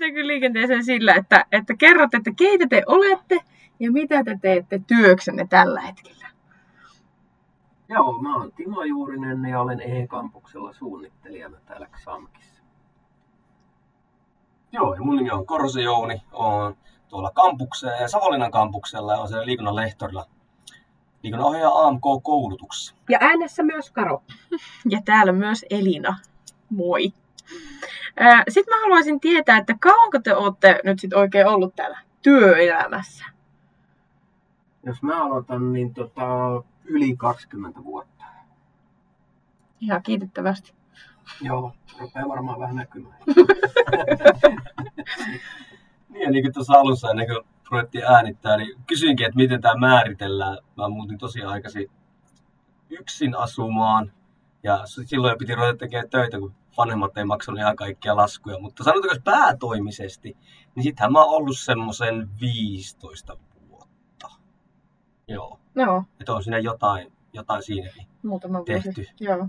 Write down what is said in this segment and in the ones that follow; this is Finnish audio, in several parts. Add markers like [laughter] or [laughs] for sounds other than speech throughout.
lähdetäänkö liikenteeseen sillä, että, että kerrotte, että keitä te olette ja mitä te teette työksenne tällä hetkellä? Joo, mä oon Timo Juurinen ja olen E-kampuksella suunnittelijana täällä Xamkissa. Joo, ja mun nimi on Korse Jouni. Oon tuolla kampuksella ja Savonlinnan kampuksella ja on siellä liikunnan lehtorilla liikunnanohjaaja AMK-koulutuksessa. Ja äänessä myös Karo. [laughs] Ja täällä myös Elina. Moi. Sitten mä haluaisin tietää, että kauanko te olette nyt sit oikein ollut täällä työelämässä? Jos mä aloitan, niin tota, yli 20 vuotta. Ihan kiitettävästi. Joo, rupeaa varmaan vähän näkymään. [laughs] niin, ja niin kuin tuossa alussa, ennen kuin ruvettiin äänittää, niin kysyinkin, että miten tämä määritellään. Mä muutin tosiaan aikaisin yksin asumaan, ja silloin jo piti ruveta tekemään töitä, kun vanhemmat ei maksanut ihan kaikkia laskuja. Mutta sanotaanko päätoimisesti, niin sittenhän mä oon ollut semmoisen 15 vuotta. Joo. Joo. Että on siinä jotain, jotain siinäkin Muutama tehty. vuosi. Joo.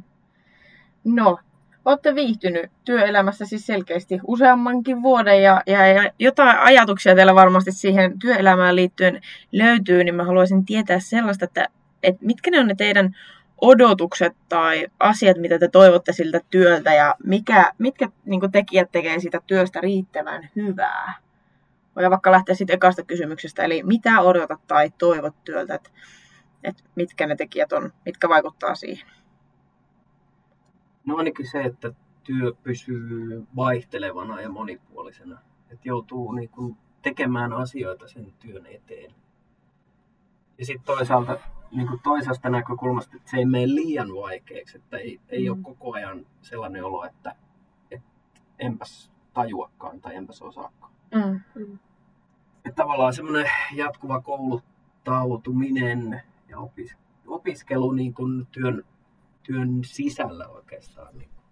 No, olette viihtynyt työelämässä siis selkeästi useammankin vuoden ja, ja, ja jotain ajatuksia teillä varmasti siihen työelämään liittyen löytyy, niin mä haluaisin tietää sellaista, että, että mitkä ne on ne teidän odotukset tai asiat, mitä te toivotte siltä työltä ja mikä, mitkä niin tekijät tekee siitä työstä riittävän hyvää? Voidaan vaikka lähteä sitten ekasta kysymyksestä, eli mitä odotat tai toivot työltä, että, että mitkä ne tekijät on, mitkä vaikuttaa siihen? No ainakin se, että työ pysyy vaihtelevana ja monipuolisena. Että joutuu niin kuin tekemään asioita sen työn eteen. Ja sitten toisaalta niin kuin toisesta näkökulmasta, että se ei mene liian vaikeaksi, että ei, ei mm. ole koko ajan sellainen olo, että, että enpäs tajuakaan tai enpäs osaakaan. Mm. Että tavallaan semmoinen jatkuva kouluttautuminen ja opis, opiskelu niin kuin työn, työn sisällä oikeastaan niin kuin,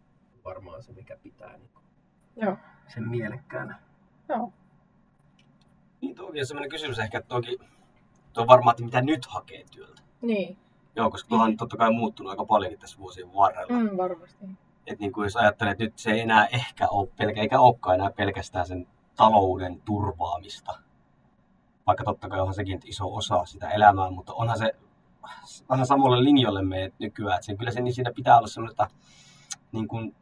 varmaan se, mikä pitää niin kuin, Joo. sen mielekkäänä. Joo. Niin toki on sellainen kysymys ehkä, että toki, tuo on varmaan, että mitä nyt hakee työltä. Niin. Joo, koska tuohan on totta kai muuttunut aika paljonkin tässä vuosien varrella. Mm, varmasti. Et niin kuin jos ajattelee, että nyt se ei enää ehkä ole pelkä, eikä olekaan enää pelkästään sen talouden turvaamista. Vaikka totta kai onhan sekin iso osa sitä elämää, mutta onhan se vähän samalle linjoille me nykyään. Että sen, kyllä se, niin siinä pitää olla semmoista niin kuin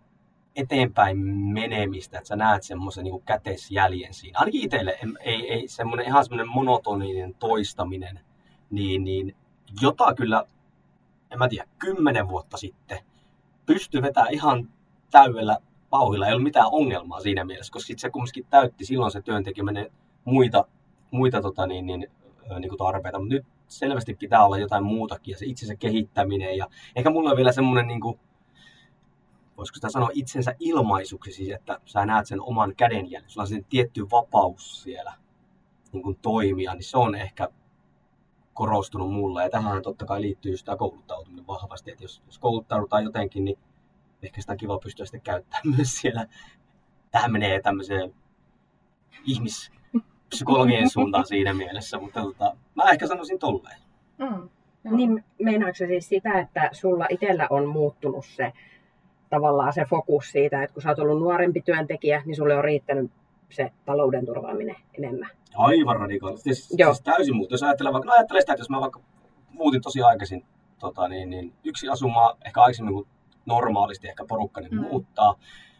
eteenpäin menemistä, että sä näet semmoisen niin käteisjäljen siinä. Ainakin itselle ei, ei semmoinen ihan semmoinen monotoninen toistaminen, niin, niin jota kyllä, en mä tiedä, kymmenen vuotta sitten pystyi vetämään ihan täydellä pauhilla. Ei ollut mitään ongelmaa siinä mielessä, koska sit se kumminkin täytti silloin se työntekeminen muita, muita tota niin, niin, niin kuin tarpeita. Mutta nyt selvästi pitää olla jotain muutakin ja se itsensä kehittäminen. Ja ehkä mulla on vielä semmoinen, niin kuin, voisiko sitä sanoa itsensä ilmaisuksi, siis että sä näet sen oman kädenjäljen. Sulla on sen tietty vapaus siellä niin kuin toimia, niin se on ehkä korostunut mulle. Ja tähän totta kai liittyy just tämä kouluttautuminen vahvasti, että jos, jos kouluttaudutaan jotenkin, niin ehkä sitä on kiva pystyä sitten käyttämään [laughs] myös siellä. Tähän menee tämmöiseen ihmispsykologien [laughs] suuntaan siinä mielessä, mutta tota, mä ehkä sanoisin tolleen. Mm. Niin meinaatko siis sitä, että sulla itsellä on muuttunut se tavallaan se fokus siitä, että kun sä oot ollut nuorempi työntekijä, niin sulle on riittänyt se talouden turvaaminen enemmän? Aivan radikaalisti. Siis, siis täysin muuta. Jos ajattelee, vaikka, no ajattelee sitä, että jos mä vaikka muutin tosi aikaisin tota, niin, niin yksi asumaa ehkä aikaisemmin kuin normaalisti ehkä porukka niin mm. muuttaa,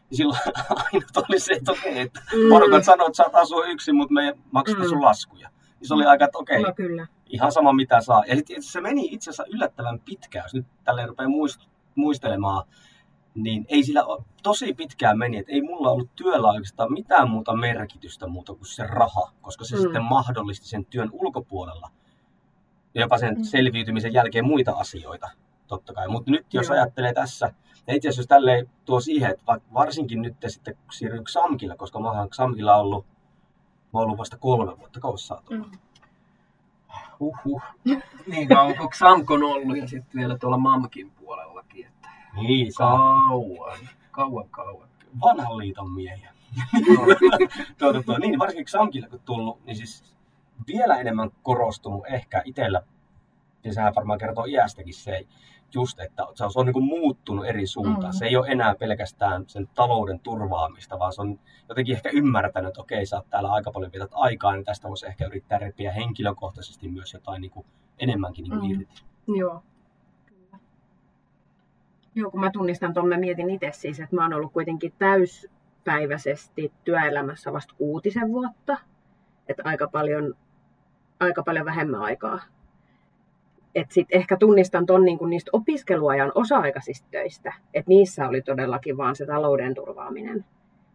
niin silloin [laughs] aina oli se, että okei, että mm. porukat sanoo, että saat asua yksin, mutta me maksetaan mm. sun laskuja. Niin se oli aika, että okei, no, kyllä. ihan sama mitä saa. Ja sitten se meni itse asiassa yllättävän pitkään, jos nyt tälleen rupeaa muist, muistelemaan, niin ei sillä tosi pitkään meni, että ei mulla ollut työllä oikeastaan mitään muuta merkitystä muuta kuin se raha, koska se mm. sitten mahdollisti sen työn ulkopuolella ja jopa sen mm. selviytymisen jälkeen muita asioita, totta kai. Mutta nyt jos Joo. ajattelee tässä, ja itse asiassa jos tälleen tuo siihen, että varsinkin nyt sitten siirryn Xamkilla, koska mä oon Xamkilla ollut, mä ollut vasta kolme vuotta, kauas mm. Uhuh. niin kauan kuin Xamk on ollut ja sitten vielä tuolla Mamkin puolellakin. Niin, kauan, kauan, kauan. Vanhan liiton miehiä. [laughs] tuota, tuo, niin, varsinkin Xamkilla kun tullut, niin siis vielä enemmän korostunut ehkä itsellä, ja sehän varmaan kertoo iästäkin se, just, että se on, se on niin kuin muuttunut eri suuntaan. Mm. Se ei ole enää pelkästään sen talouden turvaamista, vaan se on jotenkin ehkä ymmärtänyt, että okei, sä oot täällä aika paljon vietät aikaa, niin tästä voisi ehkä yrittää repiä henkilökohtaisesti myös jotain niin kuin enemmänkin niin kuin Mm. irti. Joo. Joo, kun mä tunnistan tuon, mä mietin itse siis, että mä oon ollut kuitenkin täyspäiväisesti työelämässä vasta kuutisen vuotta. Että aika paljon, aika paljon vähemmän aikaa. Et sit ehkä tunnistan ton niinku niistä opiskeluajan osa-aikaisista töistä, että niissä oli todellakin vaan se talouden turvaaminen.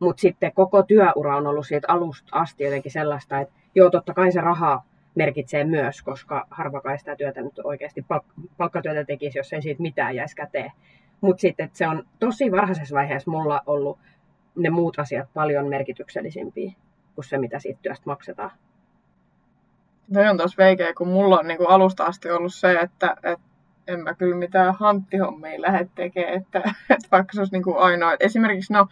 Mutta sitten koko työura on ollut siitä alusta asti jotenkin sellaista, että joo, totta kai se raha merkitsee myös, koska harva kai sitä työtä nyt oikeasti palk- palkkatyötä tekisi, jos ei siitä mitään jäisi käteen. Mutta sitten että se on tosi varhaisessa vaiheessa mulla ollut ne muut asiat paljon merkityksellisimpiä kuin se, mitä siitä työstä maksetaan. Toi on tosi veikeä, kun mulla on niinku alusta asti ollut se, että et en mä kyllä mitään hanttihommia lähde tekemään, että, että vaikka se olisi niinku ainoa. Esimerkiksi, no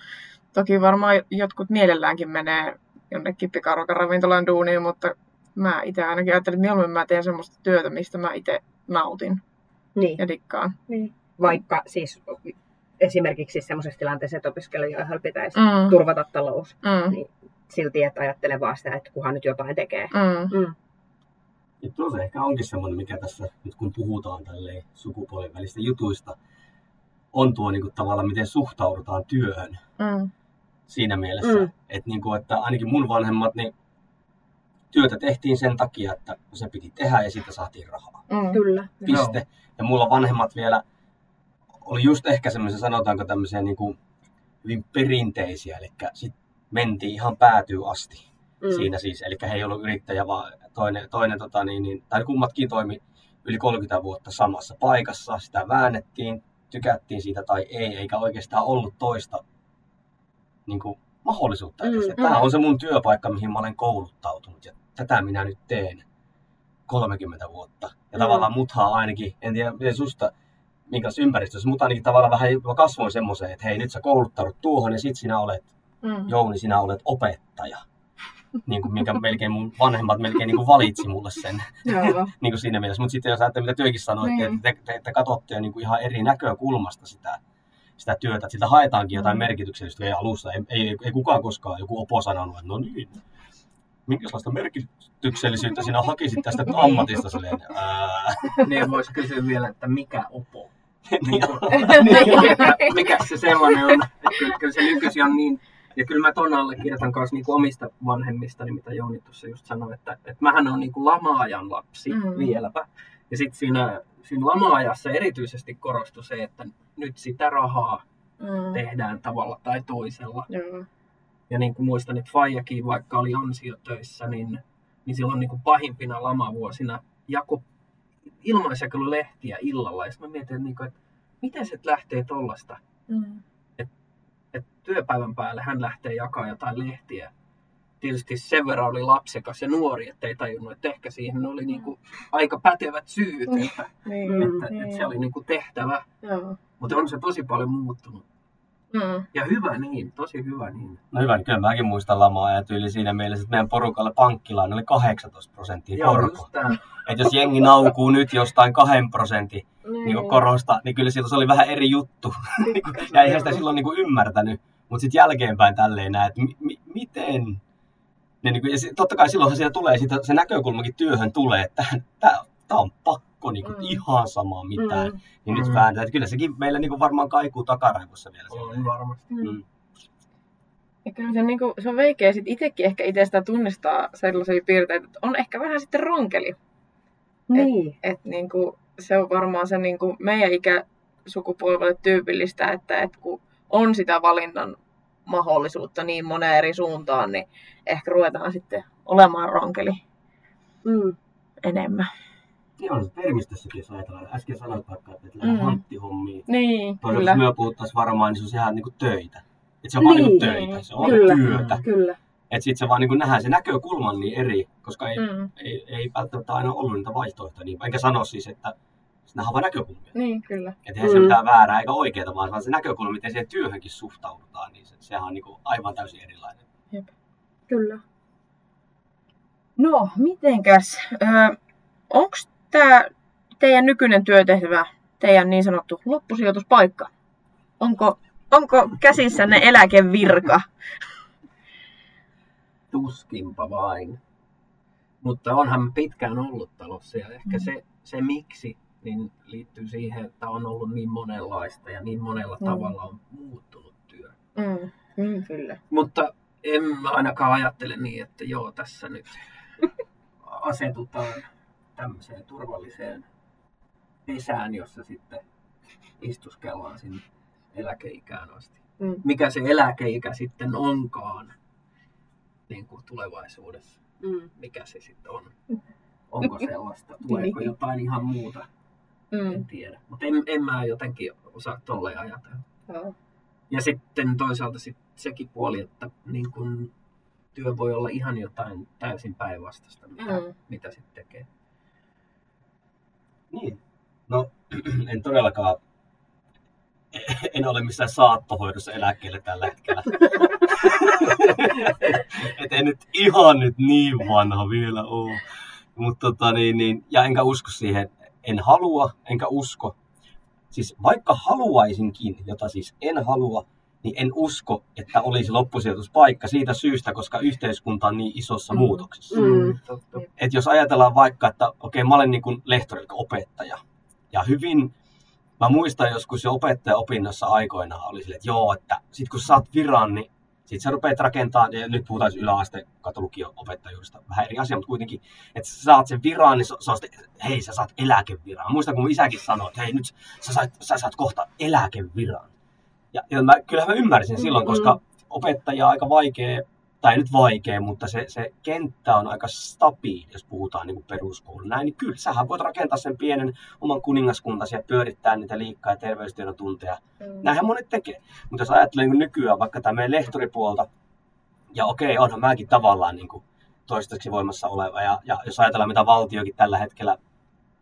toki varmaan jotkut mielelläänkin menee jonnekin pikaruokaravintolan duuniin, mutta mä itse ainakin ajattelin, että mieluummin mä teen semmoista työtä, mistä mä itse nautin Niin. ja dikkaan. niin. Vaikka siis esimerkiksi semmoisessa tilanteessa, että opiskelijoilla pitäisi Mm, turvata talous, mm, niin silti, että ajattelee vaan sitä, että kuhan nyt jotain tekee. mm, Mm. Ja tuo se ehkä onkin semmoinen, mikä tässä, nyt kun puhutaan tälleen sukupuolen välistä jutuista, on tuo niin kuin, tavallaan, miten suhtaudutaan työhön mm, siinä mielessä, Mm. mm. että, niin kuin, että ainakin mun vanhemmat, niin työtä tehtiin sen takia, että se piti tehdä ja siitä saatiin rahaa. mm. Kyllä. Piste. Ja mulla vanhemmat vielä oli just ehkä semmoisia, sanotaanko tämmöisiä niin kuin hyvin perinteisiä, eli sit mentiin ihan päätyy asti Mm. siinä siis. Eli he ei ollut yrittäjä, vaan toinen, toinen tota, niin, niin, tai kummatkin toimi yli 30 vuotta samassa paikassa. Sitä väännettiin, tykättiin siitä tai ei, eikä oikeastaan ollut toista niin kuin, mahdollisuutta. Mm, Mm, Tämä on se mun työpaikka, mihin mä olen kouluttautunut ja tätä minä nyt teen 30 vuotta. Ja Mm. tavallaan muthaa ainakin, en tiedä miten susta, minkälaisessa ympäristössä, mutta ainakin tavallaan vähän mä kasvoin semmoiseen, että hei nyt sä kouluttaudut tuohon ja sit sinä olet mm. Jouni, sinä olet opettaja. Niin kuin, minkä melkein mun vanhemmat melkein niin kuin valitsi mulle sen Joo. [laughs] niin kuin siinä mielessä. Mutta sitten jos ajattelee, mitä työkin sanoi, Niin. että te, te, te katsotte jo niin kuin ihan eri näkökulmasta sitä, sitä työtä, että sitä haetaankin jotain Mm. merkityksellistä ei alussa. Ei, ei, ei kukaan koskaan joku opo sanonut, että no niin, minkälaista merkityksellisyyttä sinä hakisit tästä ammatista silleen, ää, Niin voisi kysyä vielä, että mikä opo? Niin, Niin mikä se sellainen on? Että kyllä, kyllä se nykyisin on niin, ja kyllä mä ton allekirjoitan kanssa niin omista vanhemmistani, mitä Jouni tuossa just sanoi, että, että mähän on niin kuin lama-ajan lapsi Mm. mm. vieläpä. Ja sitten siinä, siinä lama-ajassa erityisesti korostui se, että nyt sitä rahaa Mm. tehdään tavalla tai toisella. Joo. Ja niin kuin muistan, että Faijakin vaikka oli ansiotöissä, niin, niin silloin niin kuin pahimpina lamavuosina jako ilmaisjakelulehtiä illalla. Ja sitten mä mietin, että, niin kuin, että miten se lähtee tollasta, Mm. että työpäivän päälle hän lähtee jakaa jotain lehtiä. Tietysti sen verran oli lapsekas ja nuori, että ei tajunnut, että ehkä siihen oli niin kuin aika pätevät syyt, että, [laughs] Niin. Mm. että, että se oli niin kuin tehtävä. Mutta on se tosi paljon muuttunut. Mm. Ja hyvä niin, tosi hyvä niin. No hyvä, niin kyllä mäkin muistan lamaa ja tyyli siinä mielessä, että meidän porukalla pankkilaina oli 18 prosenttia korko. Että jos jengi naukuu nyt jostain kahden prosentin niin kuin korosta, niin kyllä silloin se oli vähän eri juttu. [laughs] ja eihän sitä silloin niin kuin ymmärtänyt. Mutta sitten jälkeenpäin tälleen näin, että mi- mi- miten... Ne, niin kuin, ja totta kai silloinhan siellä tulee, sitä, se näkökulmakin työhön tulee, että tämä on pakko niin kuin, Mm. ihan sama mitään. Mm. Niin nyt Mm. vääntää, että kyllä sekin meillä niin kuin varmaan kaikuu takaraivossa vielä. On varmasti. Mm. Ja kyllä se, niinku, se on veikeä sit itsekin ehkä itsestä tunnistaa sellaisia piirteitä, että on ehkä vähän sitten ronkeli. Niin. Et niinku, se on varmaan se niinku meidän ikäsukupolvelle tyypillistä, että et kun on sitä valinnan mahdollisuutta niin moneen eri suuntaan, niin ehkä ruvetaan sitten olemaan ronkeli Mm. enemmän. Niin on se termistössäkin, jos ajatellaan. Äsken sanoit vaikka, että lähdetään Mm. mm. hanttihommiin. Niin, Toisaalta kyllä. jos me puhuttaisiin varmaan, niin se on ihan niin kuin töitä. Että se on vaan niin Niin. töitä, se on Kyllä. työtä. Kyllä. Että sitten se vaan niin nähdään se näkökulma on niin eri, koska ei, Mm. ei, ei välttämättä aina ollut niitä vaihtoehtoja. Niin, enkä sano siis, että se nähdään vaan näkökulmia. Niin, kyllä. Että eihän se Mm. mitään väärää eikä oikeaa, vaan vaan se näkökulma, miten siihen työhönkin suhtaudutaan, niin se, sehän on niin kuin aivan täysin erilainen. Kyllä. No, mitenkäs? Öö, Onko tämä teidän nykyinen työtehtävä teidän niin sanottu loppusijoituspaikka? Onko, onko käsissänne eläkevirka? Tuskinpa vain. Mutta onhan pitkään ollut talossa ja ehkä se, se miksi niin liittyy siihen, että on ollut niin monenlaista ja niin monella Mm. tavalla on muuttunut työ. Mm, mm, kyllä. Mutta en mä ainakaan ajattele niin, että joo, tässä nyt [laughs] asetutaan tämmöiseen turvalliseen pesään, jossa sitten istuskellaan sinne eläkeikään asti. Mm. Mikä se eläkeikä sitten onkaan niin kuin tulevaisuudessa? Mm. Mikä se sitten on? Onko [laughs] sellaista? Tuleeko jotain ihan muuta? En Mm. tiedä. Mutta en, en mä jotenkin osaa tolleen ajatella. Joo. Ja sitten toisaalta sit sekin puoli, että niin kun työ voi olla ihan jotain täysin päinvastaista, mitä. Mm. mitä sitten tekee. Niin. No, [clears throat] en todellakaan, en ole missään saattohoidossa eläkkeellä tällä hetkellä. [laughs] Et en nyt ihan nyt niin vanha vielä ole. Mutta tota niin, niin, ja enkä usko siihen, en halua, enkä usko. Siis vaikka haluaisinkin, jota siis en halua, niin en usko, että olisi loppusijoituspaikka siitä syystä, koska yhteiskunta on niin isossa Mm. muutoksessa. Mm. Totta. että jos ajatellaan vaikka, että okei, mä olen niin kuin lehtori, eli opettaja, ja hyvin, mä muistan joskus jo opettajaopinnossa aikoinaan oli silleen, että joo, että sit kun sä saat viran, niin sit sä rupeat rakentaa, ja nyt puhutaan siis yläaste katolukio opettajuudesta, vähän eri asia, mutta kuitenkin, että sä saat sen viran, niin se on sitten, hei sä saat eläkeviran. Muistan, kun mun isäkin sanoi, että hei nyt sä saat, sä saat kohta eläkeviran. Ja, ja mä, kyllähän mä ymmärsin silloin, Mm-mm. koska opettaja on aika vaikea, tai nyt vaikea, mutta se, se kenttä on aika stabiili, jos puhutaan niin peruskoulun näin, niin kyllä sähän voit rakentaa sen pienen oman kuningaskuntasi ja pyörittää niitä liikkaa ja terveystiedon tunteja. Mm. Näinhän monet tekee. Mutta jos ajattelee niin nykyään vaikka tämä meidän lehtoripuolta, ja okei, onhan mäkin tavallaan niin kuin toistaiseksi voimassa oleva, ja, ja jos ajatellaan mitä valtiokin tällä hetkellä,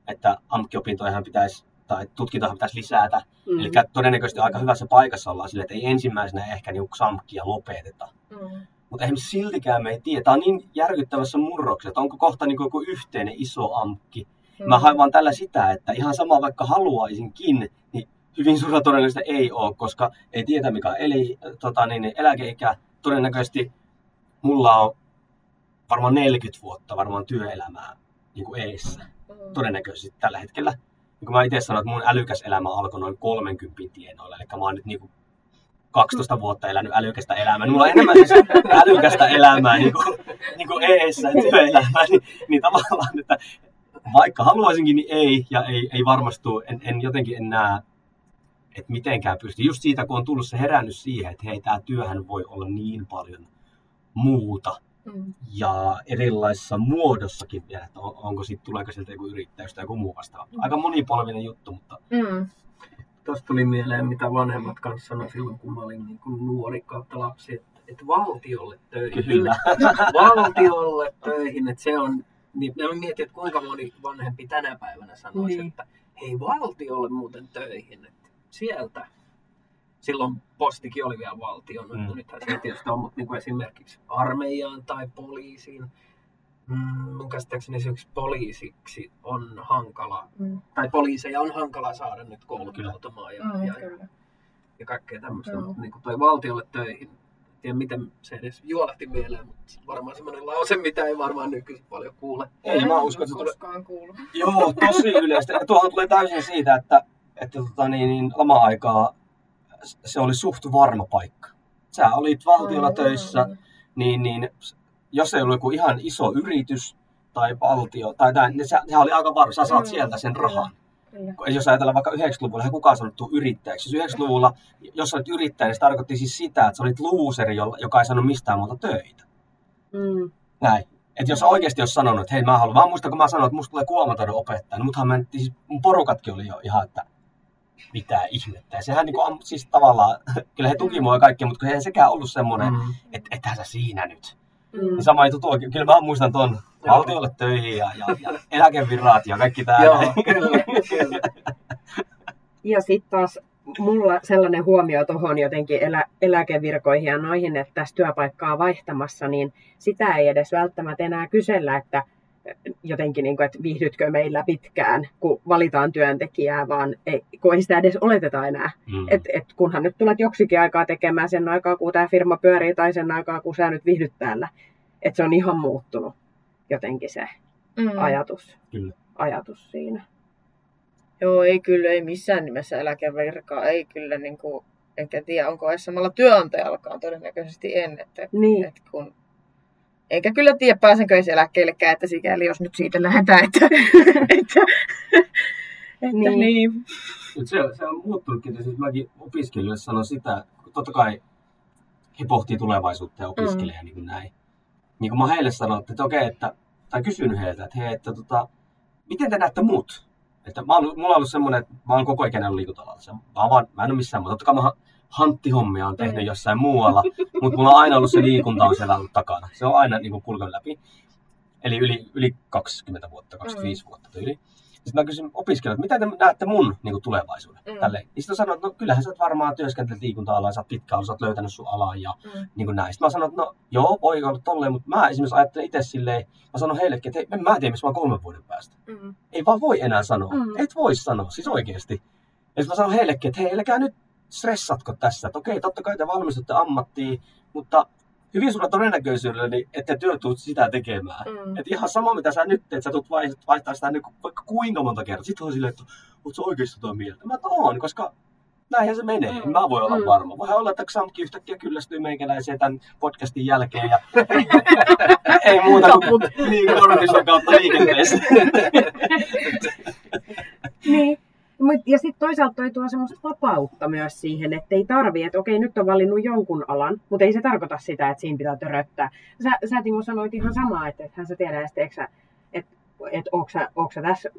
että ammattiopintojahan pitäisi, tai tutkintoja pitäisi lisätä, Mm. Eli todennäköisesti aika hyvässä paikassa ollaan sille, että ei ensimmäisenä ehkä niinku samkkia lopeteta. Mm. Mutta esimerkiksi siltikään me ei tiedä. Tämä on niin järkyttävässä murroksessa, että onko kohta niinku joku yhteinen iso amkki. Mm. Mä haen vaan tällä sitä, että ihan sama vaikka haluaisinkin, niin hyvin suurella todennäköisesti ei ole, koska ei tiedä mikä on eli, tota, niin, niin eläkeikä. Todennäköisesti mulla on varmaan 40 vuotta varmaan työelämää niin kuin eessä Mm. todennäköisesti tällä hetkellä. Niin kuin mä itse sanoin, että mun älykäs elämä alkoi noin 30 tienoilla, eli mä oon nyt niin kuin 12 vuotta elänyt älykästä elämää. Niin mulla on enemmän siis älykästä elämää niin kuin, niin kuin eessä työelämää, niin, niin tavallaan, että vaikka haluaisinkin, niin ei, ja ei, ei varmastu, en, en jotenkin en näe, että mitenkään pysty. Just siitä, kun on tullut se herännyt siihen, että hei, tämä työhän voi olla niin paljon muuta, Mm. ja erilaisissa muodossakin vielä, että on, onko sitten, tuleeko sieltä joku yrittäjyys tai joku muu vastaava. Aika monipolvinen juttu, mutta Mm. Tuosta tuli mieleen, mitä vanhemmat kanssa sanoi silloin, kun mä olin niin kuin nuori kautta lapsi, että, että valtiolle töihin. kyllä. [laughs] valtiolle töihin, että se on, niin mä mietin, että kuinka moni vanhempi tänä päivänä sanoisi, Niin. että hei valtiolle muuten töihin, että sieltä. Silloin postikin oli vielä valtion, Mm. mm. nythän se tietysti on, mutta niin kuin esimerkiksi armeijaan tai poliisiin. Mm, mun käsittääkseni esimerkiksi poliisiksi on hankala, Mm. tai poliiseja on hankala saada nyt kouluttautumaan ja, Mm, ja, kyllä. ja kaikkea tämmöistä, Joo. mutta niin kuin toi valtiolle töihin, en tiedä miten se edes juolahti mieleen, mutta varmaan semmoinen lause, mitä ei varmaan nykyisin paljon kuule. Ei, mä uskon, että se tulee... koskaan. Joo, tosi yleistä. Ja tuohon tulee täysin siitä, että, että tota, niin, niin, lama-aikaa se oli suht varma paikka. Sä olit valtiolla töissä, niin, niin jos ei ollut joku ihan iso yritys tai valtio, tai näin, niin se, sehän oli aika varma. Sä saat sieltä sen rahan. Kyllä. jos ajatellaan vaikka 90-luvulla, eihän kukaan sanottu yrittäjäksi. Jos 90-luvulla, jos olit yrittäjä, niin se tarkoitti siis sitä, että sä olit looseri, joka ei saanut mistään muuta töitä. Mm. Näin. Että jos oikeasti olisi sanonut, että hei mä haluan, mä muistan kun mä sanoin, että musta tulee kuomataidon opettaja, niin muthan mentiin, siis mun porukatkin oli jo ihan, että mitä ihmettä. Ja sehän niinku, on siis tavallaan, [laughs] kyllä he tuki mua ja kaikkea, mutta kun eihän sekään ollut semmoinen, mm. Mm. että ethän sä siinä nyt. Mm. Niin sama juttu tuokin, kyllä mä muistan ton valtiolle töihin ja, ja, ja eläkevirrat ja kaikki tää. Joo, kyllä, kyllä. [laughs] Ja sitten taas mulla sellainen huomio tuohon jotenkin elä, eläkevirkoihin ja noihin, että tässä työpaikkaa vaihtamassa, niin sitä ei edes välttämättä enää kysellä, että jotenkin, niin kuin, että viihdytkö meillä pitkään, kun valitaan työntekijää, vaan ei, kun ei sitä edes oleteta enää. Mm. Et, et kunhan nyt tulet joksikin aikaa tekemään sen aikaa, kun tämä firma pyörii, tai sen aikaa, kun sä nyt viihdyt täällä. Että se on ihan muuttunut jotenkin se Mm. ajatus, Kyllä. ajatus siinä. Joo, ei kyllä, ei missään nimessä eläkevirkaa. Ei kyllä, niin kuin, enkä tiedä, onko edes samalla työnantajallakaan todennäköisesti en. Että, Niin, että kun, enkä kyllä tiedä, pääsenkö edes eläkkeellekään, että sikäli jos nyt siitä lähdetään, että, [laughs] että, että Niin. niin. Mut se, se on muuttunutkin. Siis mäkin opiskelijoille sanon sitä, totta kai he pohtii tulevaisuutta ja opiskelee mm. niin kuin näin. Niin kuin mä heille sanon, että, että okei, että, tai kysyn heiltä, että hei, että tota, miten te näette mut? Että mä oon, mulla on ollut semmoinen, että mä oon koko ikäinen ollut liikuntalalla. Mä, vaan, mä en ole missään muuta. Totta kai mä hanttihommia on tehnyt jossain muualla, [laughs] mutta mulla on aina ollut se liikunta on siellä ollut takana. Se on aina niin kuin kulkenut läpi. Eli yli, yli 20 vuotta, 25 mm. vuotta tyyli. Sitten mä kysyn opiskelijoilta, mitä te näette mun niin kuin tulevaisuuden? Mm. Mm. Tälleen. Sitten sanoin, että no kyllähän sä oot varmaan työskentelet liikunta-alalla, sä oot pitkään sä oot löytänyt sun alan ja Mm. niin kuin näin. Sitten mä sanoin, että no joo, voi olla tolleen, mutta mä esimerkiksi ajattelen itse silleen, mä sanon heillekin, että hei, en mä tiedä, missä mä kolmen vuoden päästä. Mm. Ei vaan voi enää sanoa. Mm. Mm. Et voi sanoa, siis oikeesti. Ja sitten mä sanon heillekin, että hei, älkää nyt stressatko tässä. Että okei, totta kai te valmistutte ammattiin, mutta hyvin suurella todennäköisyydellä, niin ette työ tuut sitä tekemään. Mm. Et ihan sama, mitä sä nyt teet, sä tulet vai- vaihtaa sitä niin vaikka kuinka monta kertaa. Sitten on silleen, että oot sä oikeasti tuota mieltä? Mä että oon, koska näinhän se menee. Mm. Mä voin olla Mm. varma. Voihan olla, että Xamki yhtäkkiä kyllästyy meikäläiseen tämän podcastin jälkeen ja [laughs] ei muuta kuin niin kortiston kautta liikenteessä. [laughs] Niin. Ja sitten toisaalta toi tuo semmoista vapautta myös siihen, että ei tarvii, että okei nyt on valinnut jonkun alan, mutta ei se tarkoita sitä, että siinä pitää töröttää. Sä, sä Timo sanoit ihan samaa, että ethän sä tiedä, että että että onko sä, onko sä tässä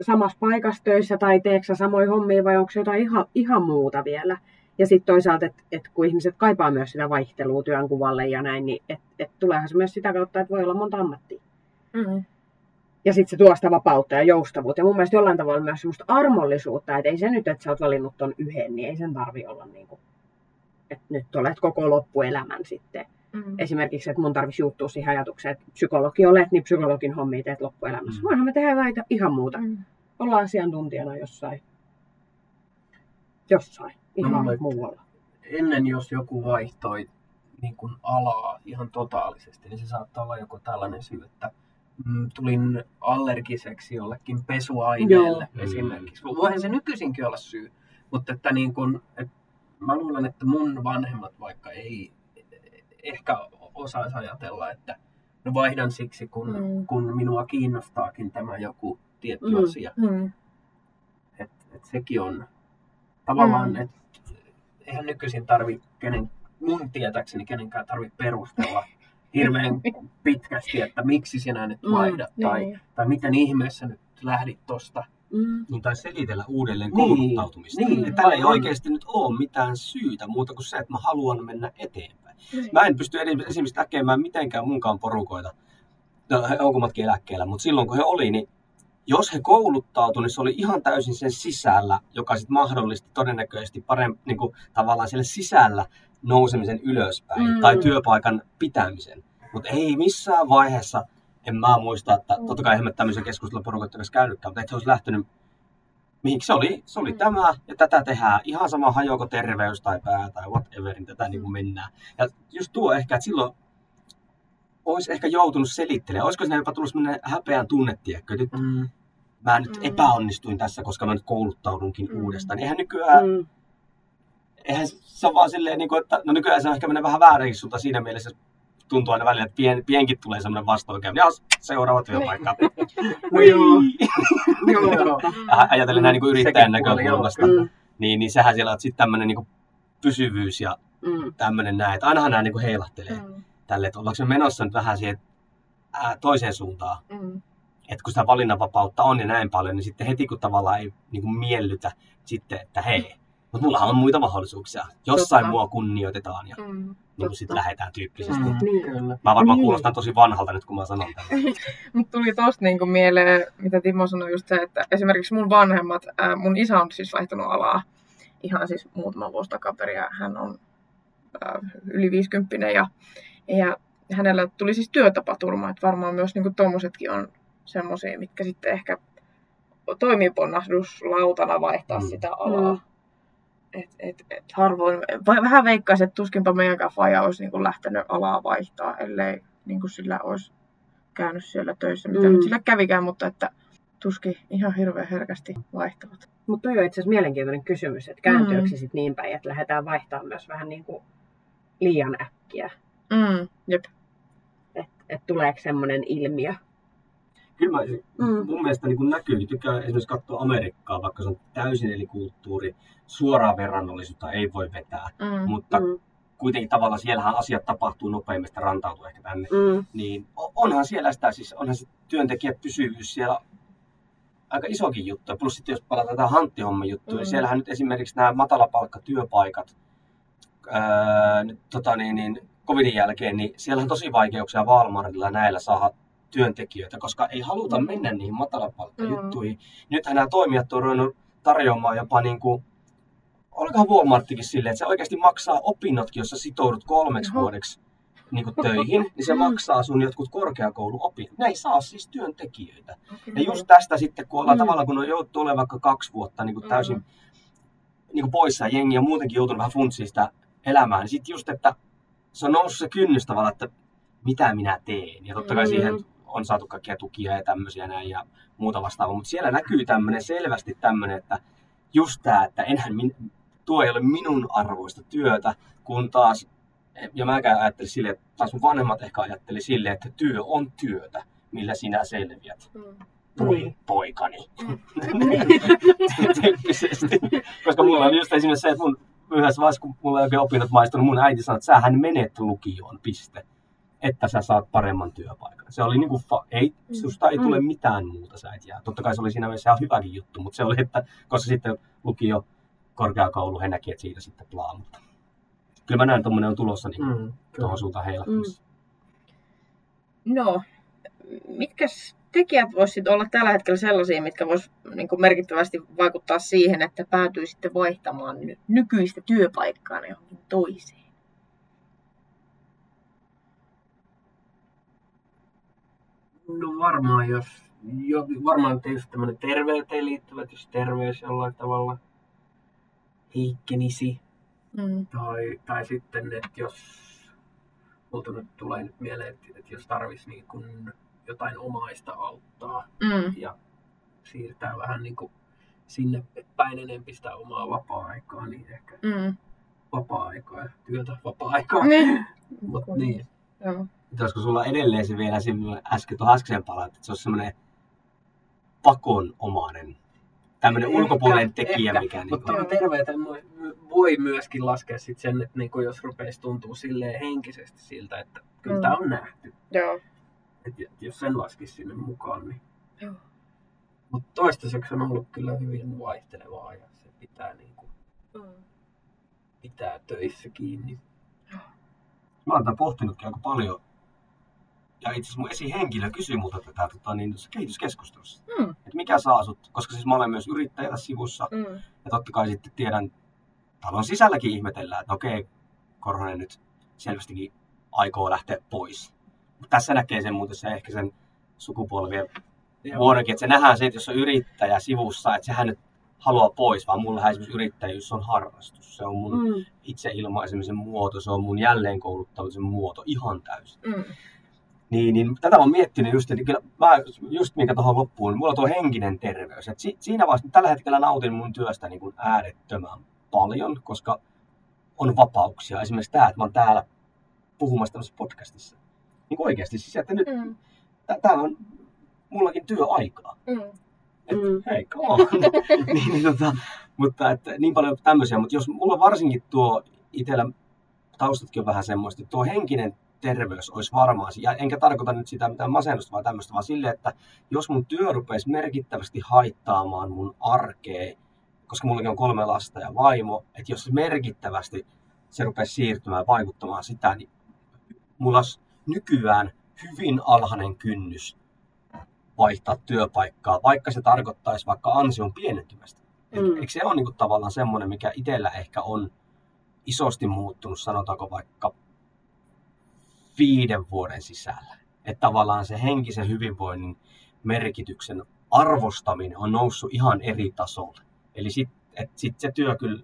samassa paikassa töissä tai teekö sä samoja hommia vai onko jotain ihan, ihan muuta vielä. Ja sitten toisaalta, että et kun ihmiset kaipaa myös sitä vaihtelua työnkuvalle ja näin, niin et, et tuleehan se myös sitä kautta, että voi olla monta ammattia. Mm. Ja sitten se tuo sitä vapautta ja joustavuutta. Ja mun mielestä jollain tavalla myös semmoista armollisuutta, että ei se nyt, että sä oot valinnut ton yhden, niin ei sen tarvi olla niin kuin, että nyt olet koko loppuelämän sitten. Mm. Esimerkiksi, että mun tarvitsisi juuttua siihen ajatukseen, että psykologi olet, niin psykologin hommia teet loppuelämässä. Mm. Voinhan me tehdä jotain ihan muuta. Mm. Olla asiantuntijana jossain. Jossain. Ihan No, no, muualla. Ennen jos joku vaihtoi niin kuin alaa ihan totaalisesti, niin se saattaa olla joku tällainen syy, että mm, tulin allergiseksi jollekin pesuaineelle Joo. esimerkiksi. Voihan se nykyisinkin olla syy, mutta että niin kuin, että mä luulen, että mun vanhemmat vaikka ei ehkä osaisi ajatella, että no vaihdan siksi, kun, Mm. kun minua kiinnostaakin tämä joku tietty Mm. asia. Mm. Et, et sekin on tavallaan, Mm. että eihän nykyisin tarvi kenen, mun tietääkseni kenenkään tarvi perustella [laughs] hirveän pitkästi, että miksi sinä nyt Mm, vaihdat tai, niin. tai miten ihmeessä nyt lähdit tosta. Mm. niin, tai selitellä uudelleen Niin, kouluttautumista. niin, Että tällä ei oikeasti nyt ole mitään syytä muuta kuin se, että mä haluan mennä eteenpäin. Niin. Mä en pysty esimerkiksi näkemään mitenkään munkaan porukoita. No, he on kummatkin eläkkeellä, mutta silloin kun he oli, niin jos he kouluttautuivat, niin se oli ihan täysin sen sisällä, joka sitten mahdollisti todennäköisesti parempi niin kuin, tavallaan siellä sisällä nousemisen ylöspäin Mm. tai työpaikan pitämisen. Mutta ei missään vaiheessa, en mä muista, että Mm. totta kai eihän tämmöisen keskustelun porukoiden kanssa käynytkään, mutta että he olisi lähtenyt mihin se oli? Se oli Mm. tämä ja tätä tehdään. Ihan sama hajoako terveys tai pää tai whatever, niin tätä niin kuin mennään. Ja just tuo ehkä, että silloin olisi ehkä joutunut selittelemään. Olisiko siinä jopa tullut sellainen häpeän tunne, tiedätkö, että nyt Mm. Mä nyt Mm. epäonnistuin tässä, koska mä nyt kouluttaudunkin Mm. uudestaan. Eihän nykyään, Mm. eihän se on vaan silleen, niin kuin, että no nykyään se on ehkä menee vähän väärin suuntaan siinä mielessä, tuntuu aina välillä, että pien, pienkin tulee semmoinen vastoinkäyminen. Ja seuraava työpaikka. [laughs] No joo. [laughs] Joo. Ä- Ajatellen näin niin kuin yrittäjän näkökulmasta. Mm. Niin, niin sehän siellä on sitten tämmöinen niin pysyvyys ja Mm. tämmöinen näin. Että ainahan nämä niin kuin heilahtelee Mm. tälle, että ollaanko me menossa nyt vähän siihen ää, toiseen suuntaan. Mm. Että kun sitä valinnanvapautta on ja näin paljon, niin sitten heti kun tavallaan ei niin kuin miellytä sitten, että hei, mutta mullahan on muita mahdollisuuksia. Jossain Totta. mua kunnioitetaan ja Mm. niin kuin sitten lähdetään tyyppisesti. Mm. Niin. Kyllä. Mä varmaan Niin. kuulostan tosi vanhalta nyt, kun mä sanon tämän. [laughs] Mut tuli tosta niinku mieleen, mitä Timo sanoi just se, että esimerkiksi mun vanhemmat, ää, mun isä on siis vaihtanut alaa ihan siis muutama vuosi takaperin ja hän on ää, yli 50 ja, ja hänellä tuli siis työtapaturma, että varmaan myös niinku tommosetkin on semmoisia, mitkä sitten ehkä toimii ponnahduslautana vaihtaa Mm. sitä alaa. Mm. Et, et, et harvoin, vähän veikkaisin, että tuskinpa meidänkään faija olisi niin kuin lähtenyt alaa vaihtaa, ellei niin kuin sillä olisi käynyt siellä töissä, mitä Mm. mm. nyt sillä kävikään, mutta että tuskin ihan hirveän herkästi vaihtavat. Mutta toi on itse asiassa mielenkiintoinen kysymys, että kääntyykö Mm. se sitten niin päin, että lähdetään vaihtamaan myös vähän niin kuin liian äkkiä. Mm, jep. Että et tuleeko semmoinen ilmiö. Kyllä mä, Mm. mun mielestä niin kun näkyy, tykkää esimerkiksi katsoa Amerikkaa, vaikka se on täysin eri kulttuuri, suoraa verrannollisuutta ei voi vetää, Mm. mutta Mm. kuitenkin tavallaan siellähän asiat tapahtuu nopeammin, sitä rantautuu ehkä tänne. Mm. Niin onhan siellä sitä, siis onhan se työntekijäpysyvyys siellä aika isokin juttu. Plus sitten jos palataan tähän hanttihomman juttuun, mm. Mm. niin siellähän nyt esimerkiksi nämä matalapalkkatyöpaikat, ää, nyt, tota, niin, niin, covidin jälkeen, niin siellä on tosi vaikeuksia Walmartilla näillä saada työntekijöitä, koska ei haluta Mm. mennä niihin matalapalkkajuttuihin. Mm. Nythän nämä toimijat on ruvennut tarjoamaan jopa niin kuin, olikohan Walmarttikin silleen, että se oikeasti maksaa opinnotkin, jos sä sitoudut kolmeksi Oho. vuodeksi niin kuin töihin, niin se Mm. maksaa sun jotkut korkeakouluopinnot. Ne ei saa siis työntekijöitä. Ja Kyllä. just tästä sitten, kun ollaan Mm. tavallaan, kun on joutunut olemaan vaikka kaksi vuotta niin kuin Mm. täysin niin kuin poissa ja jengi on muutenkin joutunut vähän funtsiin sitä elämää, niin sitten just, että se on noussut se kynnys tavallaan, että mitä minä teen. Ja totta kai Mm. siihen on saatu kaikkia tukia ja tämmöisiä näin ja muuta vastaavaa, mutta siellä näkyy tämmöinen selvästi tämmöinen, että just tämä, että enhän min, tuo ei ole minun arvoista työtä, kun taas, ja mäkään ajattelin silleen, että taas mun vanhemmat ehkä ajatteli silleen, että työ on työtä, millä sinä selviät. Mm. Voi Niin. poikani. Mm. [laughs] Tyyppisesti. Koska mulla on just esimerkiksi se, että mun yhdessä vaiheessa, kun mulla ei oikein opinnot maistunut, mun äiti sanoi, että sähän menet lukioon, piste. Että sä saat paremman työpaikan. Se oli niinku, fa- ei, susta ei tule mitään muuta, sä et jää. Totta kai se oli siinä mielessä ihan hyväkin juttu, mutta se oli, että koska sitten lukio, korkeakoulu, he näki, että siitä sitten plaa. Mutta kyllä mä näen, että on tulossa niin Mm, tuohon suuntaan heilahtamassa. No, mitkä tekijät voisivat olla tällä hetkellä sellaisia, mitkä vois niin kuin merkittävästi vaikuttaa siihen, että päätyisitte vaihtamaan ny- nykyistä työpaikkaa johonkin toiseen? No varmaan jos, jo, varmaan tietysti tämmöinen terveyteen liittyvät, jos terveys jollain tavalla heikkenisi. Mm. Tai, tai sitten, että jos, multa nyt tulee nyt mieleen, että, että jos tarvitsisi niin kuin jotain omaista auttaa Mm. ja siirtää vähän niin kuin sinne päin enempi sitä omaa vapaa-aikaa, niin ehkä Mm. vapaa-aikaa ja työtä vapaa-aikaa. Niin. Mutta niin, Joo. Olisiko sulla edelleen se vielä silloin äsken tuohon äskeiseen palaan, että se on semmoinen pakonomainen, tämmöinen ulkopuolinen tekijä, ehkä. mikä niin Mutta Joo. terveyteen voi, voi myöskin laskea sit sen, että niinku jos rupeisi tuntuu silleen henkisesti siltä, että kyllä Mm. tämä on nähty. Joo. Et jos sen laskisi sinne mukaan, niin... Joo. Mutta toistaiseksi on ollut kyllä hyvin vaihtelevaa ja se pitää, niinku, Mm. pitää töissä kiinni. Mä oon tätä pohtinutkin aika paljon. Ja itse asiassa mun esihenkilö kysyi multa tätä tota, niin, tuossa kehityskeskustelussa. Mm. Että mikä saa sut, koska siis mä olen myös yrittäjä tässä sivussa. Mm. Ja totta kai sitten tiedän, talon sisälläkin ihmetellään, että okei, Korhonen nyt selvästikin aikoo lähteä pois. Mutta tässä näkee sen muuten se ehkä sen sukupolvien vuodenkin, että se nähdään se, että jos on yrittäjä sivussa, että sehän nyt haluaa pois, vaan mulla esimerkiksi yrittäjyys on harrastus. Se on mun Mm. itse ilmaisemisen muoto, se on mun jälleenkouluttamisen muoto ihan täysin. Mm. Niin, niin tätä mä oon miettinyt just, että kyllä mä, just minkä tuohon loppuun, niin mulla on tuo henkinen terveys. Et si, siinä vaiheessa tällä hetkellä nautin mun työstä niin kuin äärettömän paljon, koska on vapauksia. Esimerkiksi tämä, että mä oon täällä puhumassa tämmöisessä podcastissa. Niin kuin oikeasti siis, että nyt Mm. tämä on mullakin työaikaa. Mm. Et, Mm. hei, come on. [laughs] niin, niin, tota, mutta että, niin paljon tämmöisiä. Mutta jos mulla varsinkin tuo itsellä taustatkin on vähän semmoista, että tuo henkinen terveys olisi varmaan, ja enkä tarkoita nyt sitä mitään masennusta vaan tämmöistä, vaan silleen, että jos mun työ rupeisi merkittävästi haittaamaan mun arkea, koska mullakin on kolme lasta ja vaimo, että jos merkittävästi se rupeisi siirtymään ja vaikuttamaan sitä, niin mulla olisi nykyään hyvin alhainen kynnys vaihtaa työpaikkaa, vaikka se tarkoittaisi vaikka ansion pienentymästä. Mm. Mm. Eikö se ole niin tavallaan semmoinen, mikä itsellä ehkä on isosti muuttunut, sanotaanko vaikka viiden vuoden sisällä. Että tavallaan se henkisen hyvinvoinnin merkityksen arvostaminen on noussut ihan eri tasolle. Eli sitten sit se työ kyllä,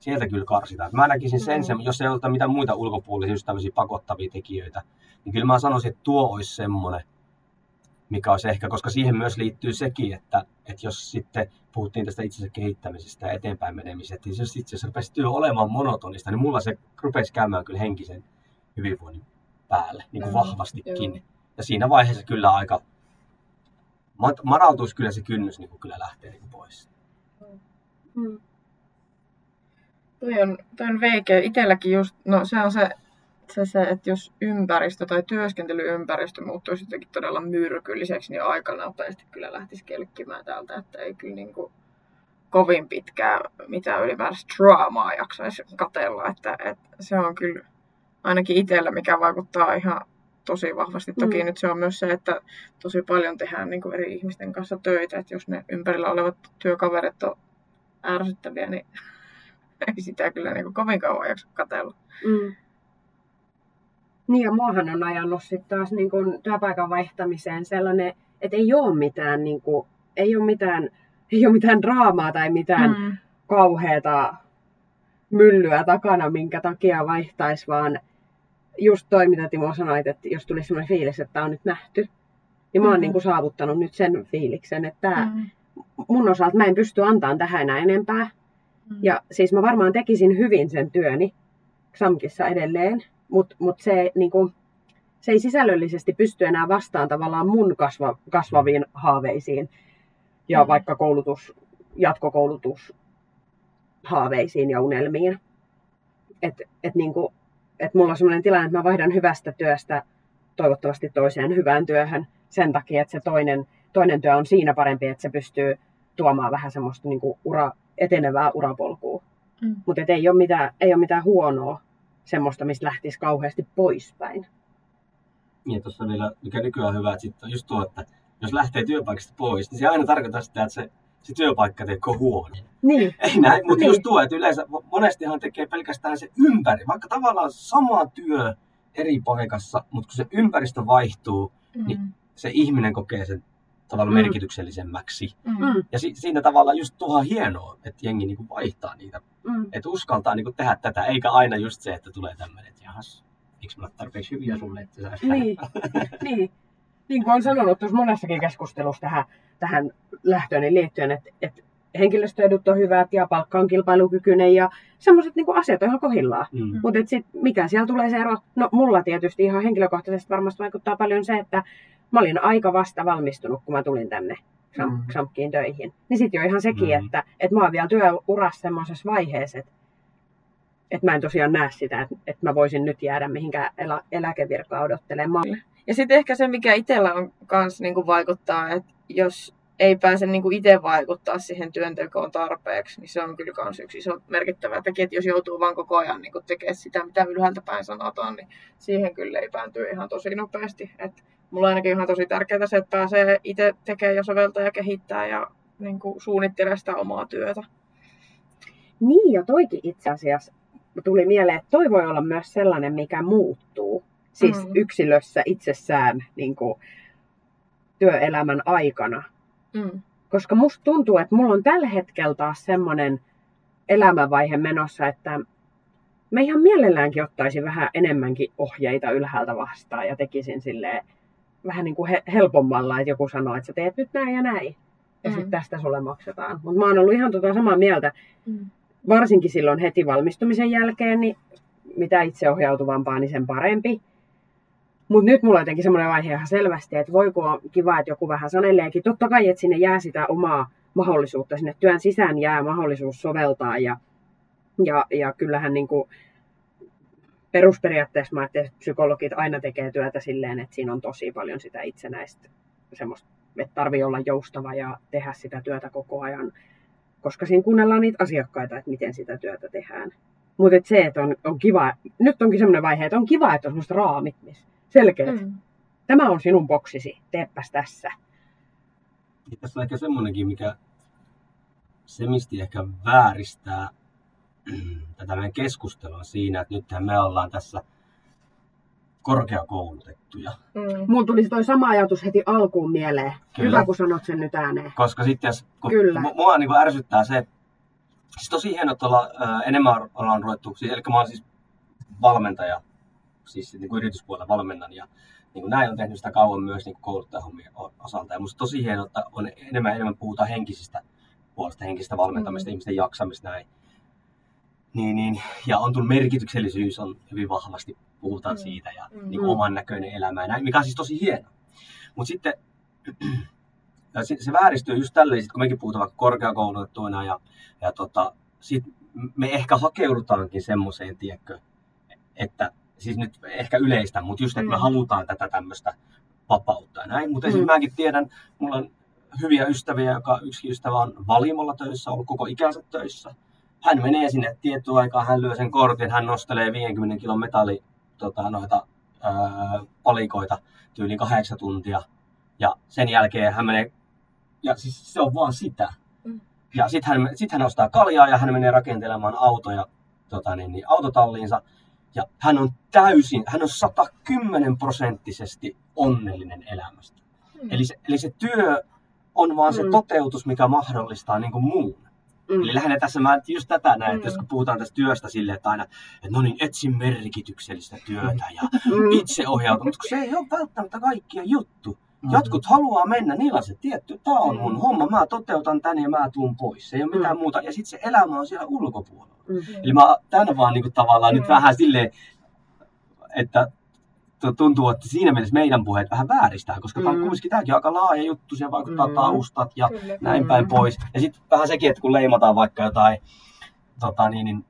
sieltä kyllä karsitaan. Mä näkisin sen, mm. jos ei ole mitään muita ulkopuolisia, just tämmöisiä pakottavia tekijöitä, niin kyllä mä sanoisin, että tuo olisi semmoinen, mikä olisi ehkä, koska siihen myös liittyy sekin, että, että jos sitten puhuttiin tästä itsensä kehittämisestä ja eteenpäin menemisestä, niin jos itse asiassa rupesi työ olemaan monotonista, niin mulla se rupesi käymään kyllä henkisen hyvinvoinnin päälle, niin kuin Joo, vahvastikin. joo. Ja siinä vaiheessa kyllä aika, madaltuisi kyllä se kynnys niin kuin kyllä lähtee niin kuin pois. Mm. Toi on, toi on veikeä. Itelläkin just, no se on se, se, se, että jos ympäristö tai työntelyympäristö muuttuisi jotenkin todella myrkylliseksi, niin aika nopeasti kyllä lähtisi kelkkimään täältä, että ei kyllä niin kuin kovin pitkää mitään ylipäänsä draamaa jaksaisi katella, että, että se on kyllä ainakin itsellä, mikä vaikuttaa ihan tosi vahvasti. Toki Mm. nyt se on myös se, että tosi paljon tehdään niin kuin eri ihmisten kanssa töitä, että jos ne ympärillä olevat työkaverit on ärsyttäviä, niin [laughs] ei sitä kyllä niin kuin kovin kauan jaksa katella. Mm. Niin ja muahan on ajanut sitten taas niin kun työpaikan vaihtamiseen sellainen, että ei ole mitään, niin kun, ei ole mitään, ei ole mitään draamaa tai mitään mm. Mm. kauheata myllyä takana, minkä takia vaihtaisi, vaan just toi, mitä Timo sanoit, että jos tulisi sellainen fiilis, että tämä on nyt nähty, niin mä oon Mm. niin kuin saavuttanut nyt sen fiiliksen, että tää, Mm. mun osalta mä en pysty antamaan tähän enää enempää. Mm. Ja siis mä varmaan tekisin hyvin sen työni Xamkissa edelleen, mutta mut se, niinku, se ei sisällöllisesti pysty enää vastaan tavallaan mun kasva, kasvaviin haaveisiin ja Mm. vaikka koulutus, jatkokoulutus haaveisiin ja unelmiin. Et, et niinku, et mulla on sellainen tilanne, että mä vaihdan hyvästä työstä toivottavasti toiseen hyvään työhön sen takia, että se toinen, toinen työ on siinä parempi, että se pystyy tuomaan vähän semmoista niinku ura, etenevää urapolkua. Mm. Mutta ei ole mitään, ei ole mitään huonoa semmoista, mistä lähtisi kauheasti poispäin. Niin tuossa vielä, mikä nykyään on hyvä, että sit on just tuo, että jos lähtee työpaikasta pois, niin se aina tarkoittaa sitä, että se, se työpaikka tekee huono. Niin, Ei näin, mutta Niin. just tuo, että yleensä monestihan tekee pelkästään se ympäri, vaikka tavallaan sama työ eri paikassa, mutta kun se ympäristö vaihtuu, Niin. Mm. se ihminen kokee sen tavallaan Mm. merkityksellisemmäksi. Mm. mm, Ja si- siinä tavalla just tuohon on hienoa, että jengi niinku vaihtaa niitä, mm, että uskaltaa niinku tehdä tätä, eikä aina just se, että tulee tämmöinen, että jahas, eikö mä ole tarpeeksi hyviä sulle, että sä niin, [laughs] niin. Niin kuin olen sanonut tuossa monessakin keskustelussa tähän, tähän lähtöön liittyen, että, että henkilöstöedut on hyvät ja palkka on kilpailukykyinen ja semmoiset niin asiat on ihan kohillaan. Mm. Mutta sitten mikä siellä tulee se ero? No mulla tietysti ihan henkilökohtaisesti varmasti vaikuttaa paljon se, että mä olin aika vasta valmistunut, kun mä tulin tänne Xam- Mm. Töihin. Niin sitten jo ihan sekin, Mm. että, että mä oon vielä työurassa semmoisessa vaiheessa, että, että mä en tosiaan näe sitä, että, että mä voisin nyt jäädä mihinkään elä, eläkevirkaa odottelemaan. Ja sitten ehkä se, mikä itsellä on kans niinku vaikuttaa, että jos ei pääse niinku itse vaikuttaa siihen työntekoon tarpeeksi, niin se on kyllä kans yksi iso merkittävä tekijä, että jos joutuu vaan koko ajan niinku tekemään sitä, mitä ylhäältä päin sanotaan, niin siihen kyllä leipääntyy ihan tosi nopeasti. Et mulla on ainakin ihan tosi tärkeää se, että pääsee itse tekemään ja soveltaa ja kehittää ja niinku suunnittelee sitä omaa työtä. Niin ja toikin itse asiassa tuli mieleen, että toi voi olla myös sellainen, mikä muuttuu. Siis Mm. yksilössä itsessään niin kuin, työelämän aikana. Mm. Koska musta tuntuu, että mulla on tällä hetkellä taas semmoinen elämänvaihe menossa, että mä ihan mielelläänkin ottaisin vähän enemmänkin ohjeita ylhäältä vastaan ja tekisin silleen vähän niin kuin he- helpommalla, että joku sanoo, että sä teet nyt näin ja näin. Ja Mm. sitten tästä sulle maksetaan. Mutta mä oon ollut ihan tota samaa mieltä, Mm. varsinkin silloin heti valmistumisen jälkeen, niin mitä itseohjautuvampaa, niin sen parempi. Mutta nyt mulla on jotenkin semmoinen vaihe ihan selvästi, että voi kun on kiva, että joku vähän saneleekin. Totta kai, että sinne jää sitä omaa mahdollisuutta. Sinne työn sisään jää mahdollisuus soveltaa. Ja, ja, ja kyllähän niin kuin perusperiaatteessa mä että psykologit aina tekee työtä silleen, että siinä on tosi paljon sitä itsenäistä semmoista, että tarvii olla joustava ja tehdä sitä työtä koko ajan koska siinä kuunnellaan niitä asiakkaita, että miten sitä työtä tehdään. Mutta se, että on, on kiva, nyt onkin semmoinen vaihe, että on kiva, että on semmoista raamit, missä selkeät. Mm. Tämä on sinun boksisi, teepäs tässä. Niin tässä on ehkä semmoinenkin, mikä semisti ehkä vääristää [clears throat] tätä meidän keskustelua siinä, että nythän me ollaan tässä korkeakoulutettuja. Mm. Mun tuli toi sama ajatus heti alkuun mieleen. Kyllä. Hyvä, kun sanot sen nyt ääneen. Koska sitten jos, kun Kyllä. mu- mua niin ärsyttää se, siis tosi hienoa, että olla, ää, enemmän ollaan ruvettu, siis, eli mä oon siis valmentaja, siis niin kuin yrityspuolella valmennan ja niin kuin näin on tehnyt sitä kauan myös niin kuin kouluttajahommien osalta. Ja musta tosi hienoa, että on enemmän ja enemmän puhutaan henkisistä puolesta, henkistä valmentamista, Mm. ihmisten jaksamista näin. Niin, niin, ja on tullut merkityksellisyys on hyvin vahvasti, puhutaan Mm. siitä ja Mm. niin kuin oman näköinen elämä ja näin, mikä on siis tosi hieno. Mutta sitten [clears throat] se, se vääristyy just tälleen, sit kun mekin puhutaan vaikka korkeakoulutettuina ja, ja tota, sit me ehkä hakeudutaankin semmoiseen, tiedätkö, että siis nyt ehkä yleistä, mutta just, että me Mm. halutaan tätä tämmöistä vapautta ja näin. Mutta Mm. esimerkiksi mäkin tiedän, mulla on hyviä ystäviä, joka yksi ystävä on valimolla töissä, ollut koko ikänsä töissä. Hän menee sinne tiettyyn aikaan, hän lyö sen kortin, hän nostelee 50 kilon metalli tota, noita ää, palikoita tyyliin kahdeksan tuntia. Ja sen jälkeen hän menee, ja siis se on vaan sitä. Mm. Ja sitten hän, sit hän ostaa kaljaa ja hän menee rakentelemaan autoja tota, niin, niin, autotalliinsa. Ja hän on täysin, hän on 110 prosenttisesti onnellinen elämästä. Mm. Eli se, eli se työ on vaan se Mm. toteutus, mikä mahdollistaa niin kuin muun. Mm. Eli lähinnä tässä mä just tätä näin, että Mm. jos kun puhutaan tästä työstä silleen, että aina, että no niin, etsin merkityksellistä työtä ja Mm. itseohjautu, mutta kun se ei ole välttämättä kaikkia juttu. Jotkut haluaa mennä, niillä on se tietty, tämä on Mm. mun homma, mä toteutan tän ja mä tuun pois. Se ei ole mitään Mm. muuta. Ja sitten se elämä on siellä ulkopuolella. Eli mä tän vaan niinku tavallaan nyt vähän silleen, että tu- tuntuu, että siinä mielessä meidän puheet vähän vääristää, koska mm. tää on kumminkin tämäkin aika laaja juttu, se vaikuttaa Mm. taustat ja Kyllä. näin Mm. päin pois. Ja sitten vähän sekin, että kun leimataan vaikka jotain tota niin, niin,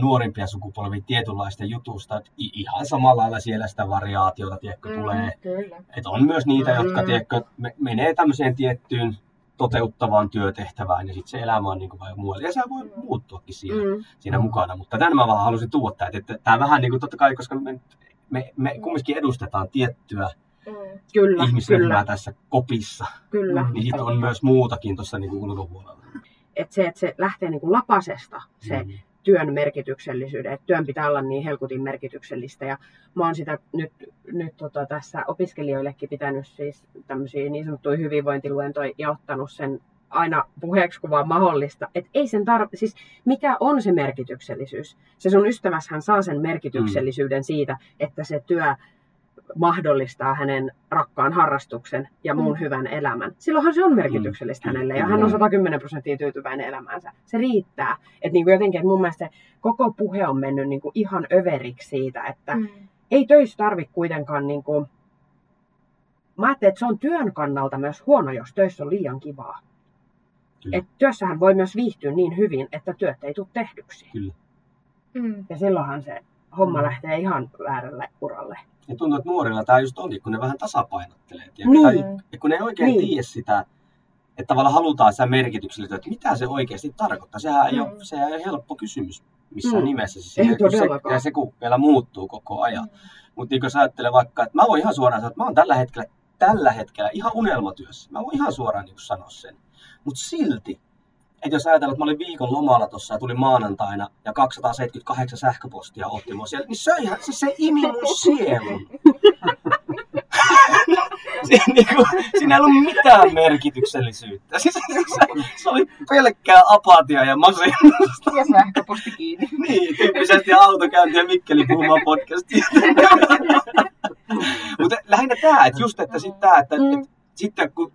nuorimpia sukupolvia tietynlaista jutusta, että ihan samalla lailla siellä sitä variaatiota, tiedätkö, Mm, tulee. Kyllä. Että on myös niitä, Mm. jotka tiedätkö, me, menee tämmöiseen tiettyyn toteuttavaan työtehtävään ja sitten se elämä on niin kuin vähän muualla. Ja se voi muuttuakin siinä, Mm. siinä mukana. Mutta tämän mä vaan halusin tuoda että tämä vähän niin kuin totta kai, koska me, me, me kumminkin edustetaan tiettyä Mm. Kyllä, ihmisryhmää kyllä, tässä kopissa, kyllä. Mm. niin on myös muutakin tuossa niin ulkopuolella. Että se, että se lähtee niin kuin lapasesta, se Mm. Työn merkityksellisyyden, että työn pitää olla niin helkutin merkityksellistä. Ja mä oon sitä nyt, nyt tota, tässä opiskelijoillekin pitänyt siis tämmöisiä niin sanottuja hyvinvointiluentoja ja ottanut sen aina puheeksi, kun vaan mahdollista. Että ei sen tar- siis mikä on se merkityksellisyys? Se sun ystäväshän saa sen merkityksellisyyden siitä, että se työ mahdollistaa hänen rakkaan harrastuksen ja muun Mm. hyvän elämän. Silloinhan se on merkityksellistä Mm. hänelle ja hän on 110 prosenttia tyytyväinen elämäänsä. Se riittää. Et niin kuin jotenkin, että mun mielestä se koko puhe on mennyt niin kuin ihan överiksi siitä, että Mm. ei töissä tarvitse kuitenkaan niin kuin... Mä ajattelen, että se on työn kannalta myös huono, jos töissä on liian kivaa. Kyllä. Et työssähän voi myös viihtyä niin hyvin, että työt ei tule tehdyksi. Kyllä. Mm. Ja silloinhan se homma Mm. lähtee ihan väärälle uralle. Ja tuntuu, että nuorilla tämä just onkin, kun ne vähän tasapainottelee. tiedätkö? Niin. Tai, ja kun ne ei oikein Niin. tiedä sitä, että tavallaan halutaan sitä merkityksellistä, että mitä se oikeasti tarkoittaa. Sehän ei, Mm. ole, sehän ei ole helppo kysymys missään Mm. nimessä. Siis Ei se, kun se, todellakaan. ja se kun vielä muuttuu koko ajan. Mutta niin jos ajattelee vaikka, että mä voin ihan suoraan sanoa, että mä oon tällä hetkellä, tällä hetkellä ihan unelmatyössä. Mä voin ihan suoraan niin sanoa sen. Mutta silti, että jos ajatellaan, että mä olin viikon lomalla tuossa ja tuli maanantaina ja 278 sähköpostia otti mua siellä, niin se, ihan, siis se imi mun sielun. [laughs] se, niin kuin, siinä ei ollut mitään merkityksellisyyttä. Siis, se, se oli pelkkää apatia ja masennusta. Ja sähköposti kiinni. [laughs] Niin, tyyppisesti autokäyntiä Mikkeli puhumaan podcastia. [laughs] Mutta lähinnä tämä, että just, että sit tää, että Mm. et, sitten kun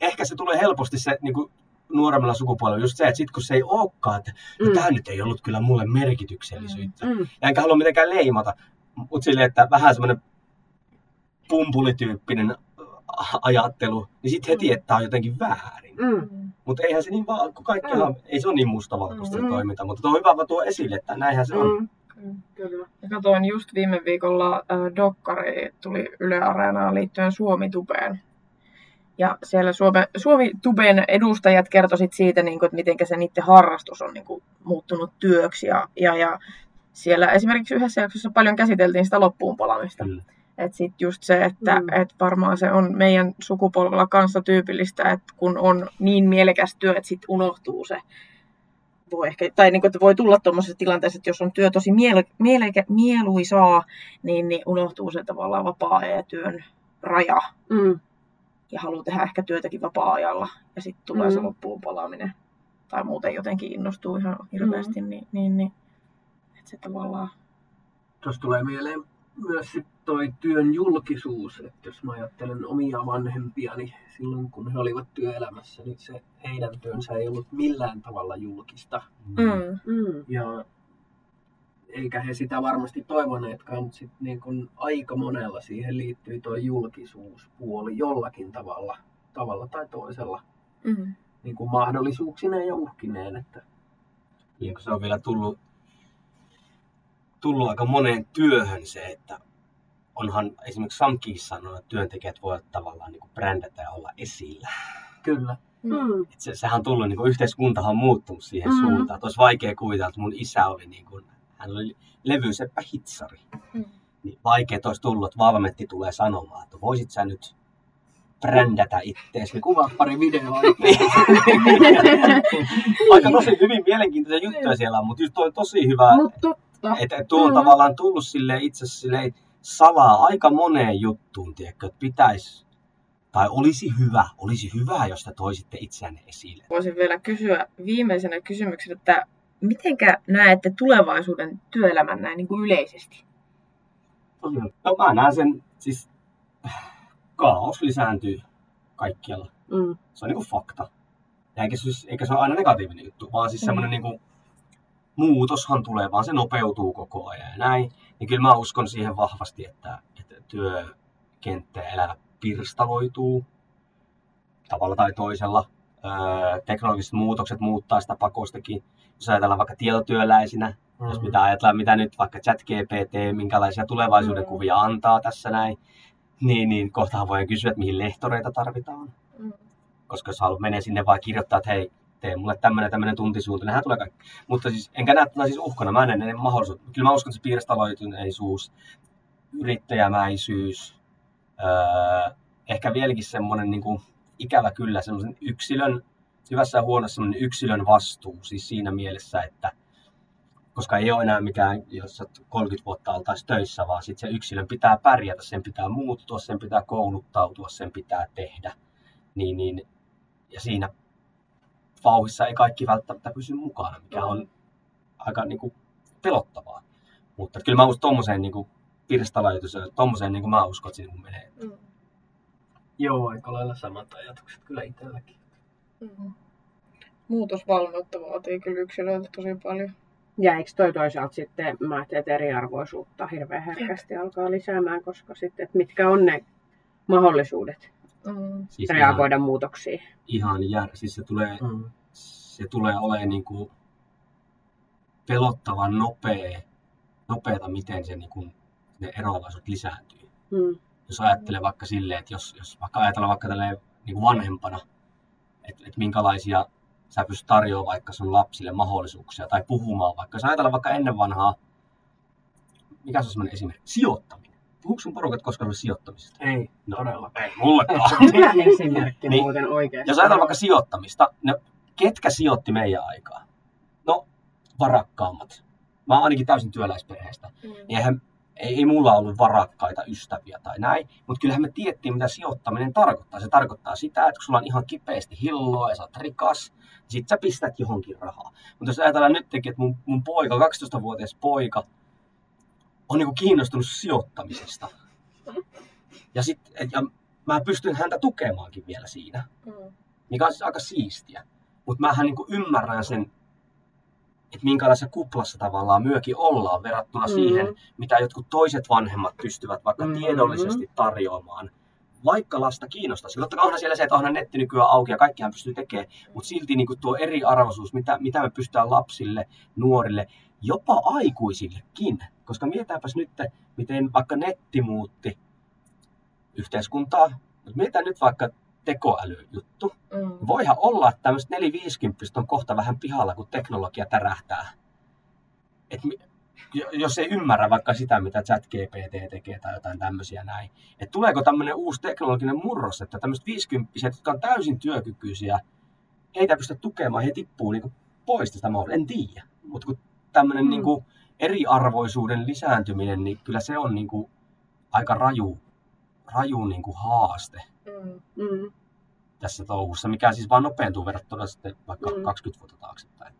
ehkä se tulee helposti se niin kuin nuoremmilla sukupuolella just se, että sit kun se ei olekaan, että no, Mm. tämä nyt ei ollut kyllä mulle merkityksellisyyttä. Mm. Ja enkä halua mitenkään leimata, mutta silleen, että vähän semmoinen pumpulityyppinen ajattelu, niin sitten heti, Mm. että tämä on jotenkin väärin. Mm. Mutta eihän se niin vaan, kun kaikkihan, ei se ole niin mustavalkoista se Mm. toiminta, mutta tuo on hyvä vaan tuo esille, että näinhän se on. Mm. Kyllä. Ja Katoin just viime viikolla äh, dokkari tuli Yle Areenaan liittyen Suomi-tubeen. Ja siellä Suome, Suomi-tuben edustajat kertoivat siitä, niin kuin, että miten se niiden harrastus on niin kuin, muuttunut työksi. Ja, ja, ja siellä esimerkiksi yhdessä jaksossa paljon käsiteltiin sitä loppuun palamista. Kyllä. Että sitten just se, että Mm. et varmaan se on meidän sukupolvella kanssa tyypillistä, että kun on niin mielekäs työ, että sitten unohtuu se voi ehkä, tai niin kuin, että voi tulla tuommoisessa tilanteessa, että jos on työ tosi miele, miele, mieluisaa, niin, niin unohtuu se tavallaan vapaa-ajan ja työn raja. Mm. Ja haluaa tehdä ehkä työtäkin vapaa-ajalla. Ja sitten tulee mm. se loppuun palaaminen. Tai muuten jotenkin innostuu ihan hirveästi. Mm. Niin, niin, niin, että se tavallaan... Tuossa tulee mieleen myös sit toi työn julkisuus, että jos mä ajattelen omia vanhempiani silloin kun he olivat työelämässä, niin se heidän työnsä ei ollut millään tavalla julkista. Mm. Mm. Ja eikä he sitä varmasti toivoneetkaan, mutta sit niin kun aika monella siihen liittyy tuo julkisuuspuoli jollakin tavalla, tavalla tai toisella, Mm. niin kuin mahdollisuuksineen ja uhkineen. Että Niin kun se on vielä tullut, tullut aika moneen työhön se, että onhan esimerkiksi Samkin sanonut, että työntekijät voivat tavallaan niin kuin brändätä ja olla esillä. kyllä, Mm. Et se, sehän on tullut, niin kuin yhteiskuntahan on muuttunut siihen Mm. suuntaan. Että olisi vaikea kuvitella, että mun isä oli, niin kuin, hän oli levyseppä hitsari. Mm. Niin vaikea olisi tullut, että valmentti tulee sanomaan, että voisit sä nyt brändätä ittees. Niin kuvaa pari videoa. [laughs] Aika tosi hyvin mielenkiintoisia juttuja siellä on, mutta just toi on tosi hyvä, Mut totta. että et tuo on Mm. tavallaan tullut sille itse silleen salaa aika moneen juttuun, tiedätkö, että pitäisi, tai olisi hyvä, olisi hyvä, jos te toisitte itseänne esille. Voisin vielä kysyä viimeisenä kysymyksenä, että mitenkä näette tulevaisuuden työelämän näin niin kuin yleisesti? No mä näen sen, siis kaos lisääntyy kaikkialla. Mm. Se on niinku fakta. Ja eikä, se, eikä se ole aina negatiivinen juttu, vaan siis semmoinen niinku, muutoshan tulee, vaan se nopeutuu koko ajan ja näin. Niin kyllä mä uskon siihen vahvasti, että, että työkenttä ja elämä pirstaloituu tavalla tai toisella. Öö, teknologiset muutokset muuttaa sitä pakostakin. Jos ajatellaan vaikka tietotyöläisinä, Mm. jos mitä ajatellaan, mitä nyt vaikka chat GPT, minkälaisia tulevaisuuden Mm. kuvia antaa tässä näin, niin, niin kohtahan voi kysyä, että mihin lehtoreita tarvitaan. Mm. Koska jos haluat menee sinne vaan kirjoittaa, että hei, tee mulle tämmöinen tämmöinen tuntisuunta, nehän tulee kaikki. Mutta siis, enkä näe tätä siis uhkana, mä näen ne mahdollisuudet. Kyllä mä uskon, että se piirstaloituneisuus, yrittäjämäisyys, öö, ehkä vieläkin semmoinen niin kuin, ikävä kyllä semmoisen yksilön, hyvässä ja huonossa semmoinen yksilön vastuu, siis siinä mielessä, että koska ei ole enää mikään, jos sä oot 30 vuotta oltaisiin töissä, vaan sit se yksilön pitää pärjätä, sen pitää muuttua, sen pitää kouluttautua, sen pitää tehdä. Niin, niin, ja siinä vauhissa ei kaikki välttämättä pysy mukana, mikä on aika niin kuin, pelottavaa. Mutta kyllä mä uskon tommoseen niin kuin, pirstaloituseen, tommoseen niin kuin mä uskon, että siinä menee. Mm. Joo, aika lailla samat ajatukset kyllä itselläkin. Mm. Muutosvalmiutta vaatii kyllä yksilöiltä tosi paljon. Ja eikö toi toisaalta sitten, mä ajattelen, että eriarvoisuutta hirveän herkästi alkaa lisäämään, koska sitten, että mitkä on ne mahdollisuudet Mm. Siis ihan, reagoida muutoksiin. ihan jär, siis se tulee, Mm. se tulee olemaan niin kuin pelottavan nopea, nopeata, miten se, niin kuin, ne eroavaisuudet lisääntyy. Mm. Jos ajattelee vaikka silleen, että jos, jos vaikka ajatellaan vaikka tälleen, niin vanhempana, että, että minkälaisia sä pystyt tarjoamaan vaikka sun lapsille mahdollisuuksia tai puhumaan vaikka. Jos ajatellaan vaikka ennen vanhaa, mikä se on semmoinen esimerkki? Sijoittaminen. Puhuuko sun porukat koskaan sijoittamisesta? Ei, No. todella. Ei, mullekaan. [laughs] Hyvä esimerkki Niin. muuten oikeasti. Jos ajatellaan vaikka sijoittamista, no ketkä sijoitti meidän aikaa? No, varakkaammat. Mä oon ainakin täysin työläisperheestä. Mm. Niin eihän, ei, ei mulla ollut varakkaita ystäviä tai näin, mutta kyllähän me tiedettiin, mitä sijoittaminen tarkoittaa. Se tarkoittaa sitä, että kun sulla on ihan kipeästi hilloa ja sä oot rikas, niin sit sä pistät johonkin rahaa. Mutta jos ajatellaan nytkin, että mun, mun poika, 12-vuotias poika, on niinku kiinnostunut sijoittamisesta. Ja, sit, et, ja mä pystyn häntä tukemaankin vielä siinä Mm. mikä on siis aika siistiä. Mutta mähän niinku ymmärrän sen, että minkälaisessa kuplassa tavallaan myökin ollaan verrattuna Mm. siihen, mitä jotkut toiset vanhemmat pystyvät vaikka Mhm. tiedollisesti tarjoamaan. Vaikka lasta kiinnostaisi. Totta kai onhan siellä se, että onhan netti nykyään auki ja kaikkihan pystyy tekemään, mutta silti niin tuo eriarvoisuus, mitä, mitä me pystytään lapsille, nuorille, jopa aikuisillekin. Koska mietitäänpäs nyt, miten vaikka netti muutti yhteiskuntaa, mutta mietitään nyt vaikka tekoälyjuttu. Mm. Voihan olla, että tämmöiset 450 on kohta vähän pihalla, kun teknologia tärähtää. Et jos ei ymmärrä vaikka sitä, mitä chat GPT tekee tai jotain tämmöisiä näin. Että tuleeko tämmöinen uusi teknologinen murros, että tämmöiset 50 jotka on täysin työkykyisiä, heitä pystytä tukemaan, he tippuu niin poista sitä mahdollisuutta, en tiedä. Mutta kun tämmöinen Mm. niin kuin eriarvoisuuden lisääntyminen, niin kyllä se on niin kuin aika raju, raju niin kuin haaste Mm. Mm. tässä touhussa, mikä siis vaan nopeentuu verrattuna sitten vaikka Mm. 20 vuotta taaksepäin.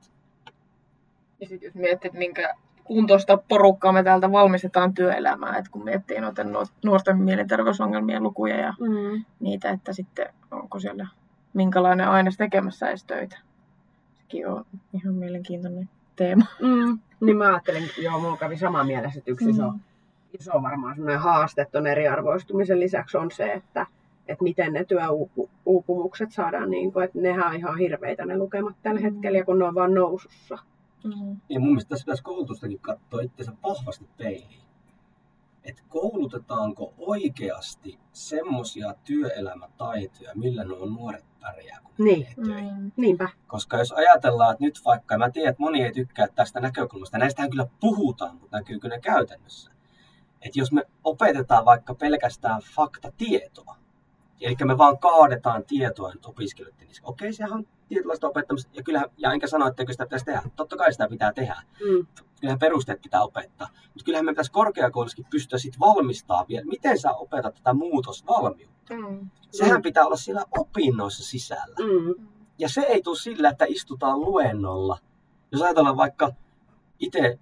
Ja sitten jos miettii, että minkä kuntoista porukkaa me täältä valmistetaan työelämään, että kun miettii noita nuor- nuorten mielenterveysongelmien lukuja ja Mm. niitä, että sitten onko siellä minkälainen aines tekemässä edes töitä. Sekin on ihan mielenkiintoinen teema. Mm. Niin mä ajattelin, joo, mulla kävi sama mielessä, että yksi iso, iso varmaan semmoinen haaste tuon eriarvoistumisen lisäksi on se, että, että miten ne työuupumukset saadaan, niin kuin, että nehän on ihan hirveitä ne lukemat tällä hetkellä, kun ne on vaan nousussa. Mm. Ja mun mielestä tässä pitäisi koulutustakin katsoa itsensä vahvasti peiliin. Että koulutetaanko oikeasti semmoisia työelämätaitoja, millä nuo nuoret pärjää, kun ne Niin. Mm. Niinpä. Koska jos ajatellaan, että nyt vaikka, mä tiedän, että moni ei tykkää tästä näkökulmasta, näistähän kyllä puhutaan, mutta näkyykö ne käytännössä? Että jos me opetetaan vaikka pelkästään faktatietoa, eli me vaan kaadetaan tietoa nyt opiskelijoiden niissä. Okei, sehän on tietynlaista opettamista, ja, kyllähän, ja enkä sano, etteikö sitä pitäisi tehdä. Totta kai sitä pitää tehdä. Mm. Kyllähän perusteet pitää opettaa. Mutta kyllähän me pitäisi korkeakoulussakin pystyä sitten valmistaa vielä, miten sä opetat tätä muutosvalmiutta. Mm. Sehän pitää olla siellä opinnoissa sisällä. Mm. Ja se ei tule sillä, että istutaan luennolla. Jos ajatellaan vaikka itse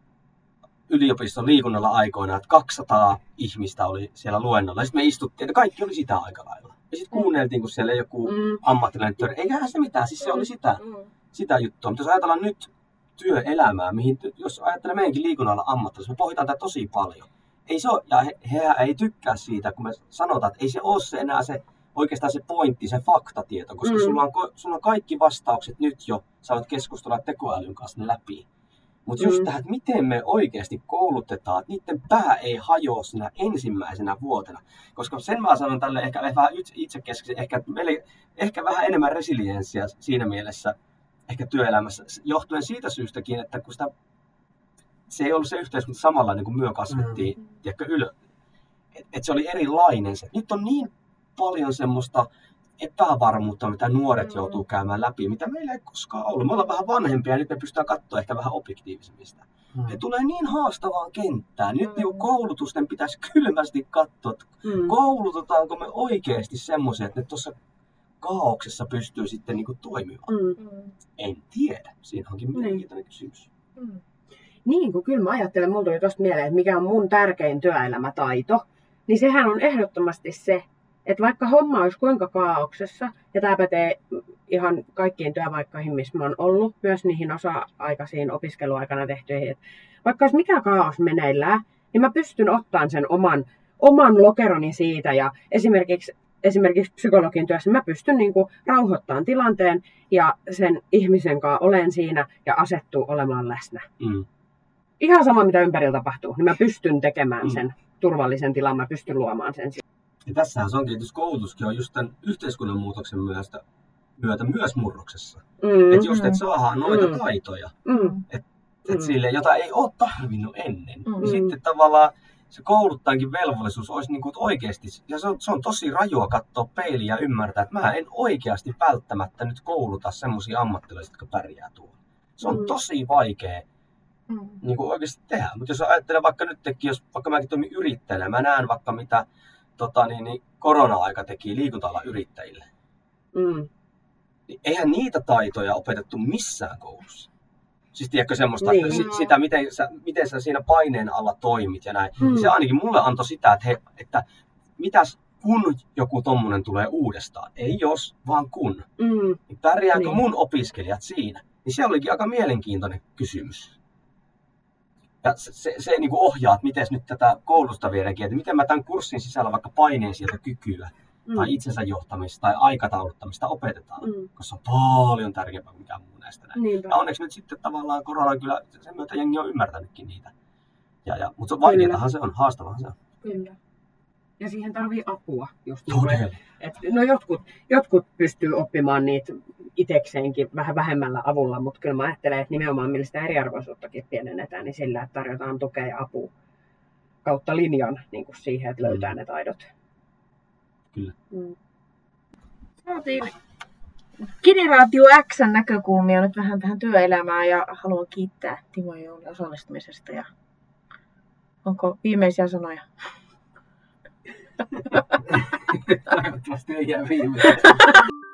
yliopiston liikunnalla aikoina, että 200 ihmistä oli siellä luennolla. Ja sitten me istuttiin, että kaikki oli sitä aika lailla. Ja sitten kuunneltiin, kun siellä joku Mm. ammattilainen työri. Eiköhän se mitään, siis se oli sitä, Mm. sitä juttua. Mutta jos ajatellaan nyt työelämää, mihin, jos ajattelee meidänkin liikunnalla ammattilaisia, me pohditaan tätä tosi paljon. Ei se ole, ja he, he ei tykkää siitä, kun me sanotaan, että ei se ole se enää se oikeastaan se pointti, se faktatieto, koska Mm. mm. sulla, on, sulla on kaikki vastaukset nyt jo, sä voit keskustella tekoälyn kanssa ne läpi. Mutta just Mm. tähän, että miten me oikeasti koulutetaan, että niiden pää ei hajoa siinä ensimmäisenä vuotena. Koska sen mä sanon tälle ehkä vähän itse- itsekeskeisesti, ehkä, meillä, ehkä vähän enemmän resilienssiä siinä mielessä, ehkä työelämässä, johtuen siitä syystäkin, että kun sitä, se ei ollut se yhteiskunta samanlainen kuin myö kasvettiin, mm. tiedätkö, ylö. Et, et se oli erilainen se. Nyt on niin paljon semmoista epävarmuutta, mitä nuoret Mm. joutuu käymään läpi, mitä meillä ei koskaan ollut. Me ollaan vähän vanhempia ja nyt me pystytään katsoa ehkä vähän objektiivisemmin sitä. Mm. Ne tulee niin haastavaan kenttään. Nyt Mm. niinku koulutusten pitäisi kylmästi katsoa, että Mm. koulutetaanko me oikeasti semmoisia, että ne tuossa kaauksessa pystyy sitten niinku toimimaan. Mm. Mm. En tiedä. Siinä onkin Niin. mielenkiintoinen kysymys. Mm. Niin, kun kyllä mä ajattelen, mulla tuli tuosta mieleen, että mikä on mun tärkein työelämätaito, niin sehän on ehdottomasti se, että vaikka homma olisi kuinka kaauksessa, ja tämä pätee ihan kaikkiin työpaikkoihin, missä mä oon ollut, myös niihin osa-aikaisiin opiskeluaikana tehtyihin, että vaikka olisi mikä kaos meneillään, niin mä pystyn ottamaan sen oman, oman lokeroni siitä, ja esimerkiksi esimerkiksi psykologin työssä mä pystyn niin kuin rauhoittamaan tilanteen ja sen ihmisen kanssa olen siinä ja asettuu olemaan läsnä Mm. ihan sama mitä ympärillä tapahtuu, niin mä pystyn tekemään Mm. sen turvallisen tilan, mä pystyn luomaan sen. Ja tässähän se onkin, että koulutuskin on just tämän yhteiskunnan muutoksen myötä, myötä myös murroksessa. Mm. Että just, että saadaan noita Mm. taitoja, Mm. että Mm. sille, jota ei ole tarvinnut ennen. Mm. Niin sitten tavallaan se kouluttajankin velvollisuus olisi niin kuin oikeasti, ja se on, se on tosi rajua katsoa peiliin ja ymmärtää, että mä en oikeasti välttämättä nyt kouluta semmoisia ammattilaisia, jotka pärjää tuolla. Se on Mm. tosi vaikea Mm. niin kuin oikeasti tehdä. Mutta jos ajattelee vaikka nyt teki, jos vaikka mäkin toimin yrittäjänä, mä näen vaikka mitä tota, niin, niin korona-aika teki liikunta yrittäjille. Mm. Niin eihän niitä taitoja opetettu missään koulussa. Siis tiedätkö semmoista, Niin. että si- sitä, miten sä, miten sä siinä paineen alla toimit ja näin. Mm. Se ainakin mulle antoi sitä, että, he, että mitäs kun joku tommonen tulee uudestaan. Ei jos, vaan kun. Mm. Niin pärjääkö Niin. niin. mun opiskelijat siinä? Niin se olikin aika mielenkiintoinen kysymys. Ja se, se, se niin kuin ohjaa, että miten nyt tätä koulusta viedäänkin, että miten mä tämän kurssin sisällä vaikka paineen sieltä kykyä Mm. tai itsensä johtamista tai aikatauluttamista opetetaan. Mm. Koska se on paljon tärkeämpää kuin mikään muu näistä näin. Niinpä. Ja onneksi nyt sitten tavallaan korona kyllä, sen myötä jengi on ymmärtänytkin niitä. Ja, ja, mutta se on vaikeatahan se on, haastavahan se on. Kyllä. Ja siihen tarvii apua. Just Todella. et, no jotkut, jotkut pystyy oppimaan niitä itekseenkin vähän vähemmällä avulla, mutta kyllä mä ajattelen, että nimenomaan millä sitä eriarvoisuuttakin pienennetään, niin sillä, että tarjotaan tukea ja apua kautta linjan niin kuin siihen, että löytää Mm. ne taidot. Kyllä. Mm. Saatiin Generaatio X näkökulmia nyt vähän tähän työelämään ja haluan kiittää Timo Jouni osallistumisesta. Ja onko viimeisiä sanoja? [laughs] Toivottavasti ei jää viimeiseksi. [laughs]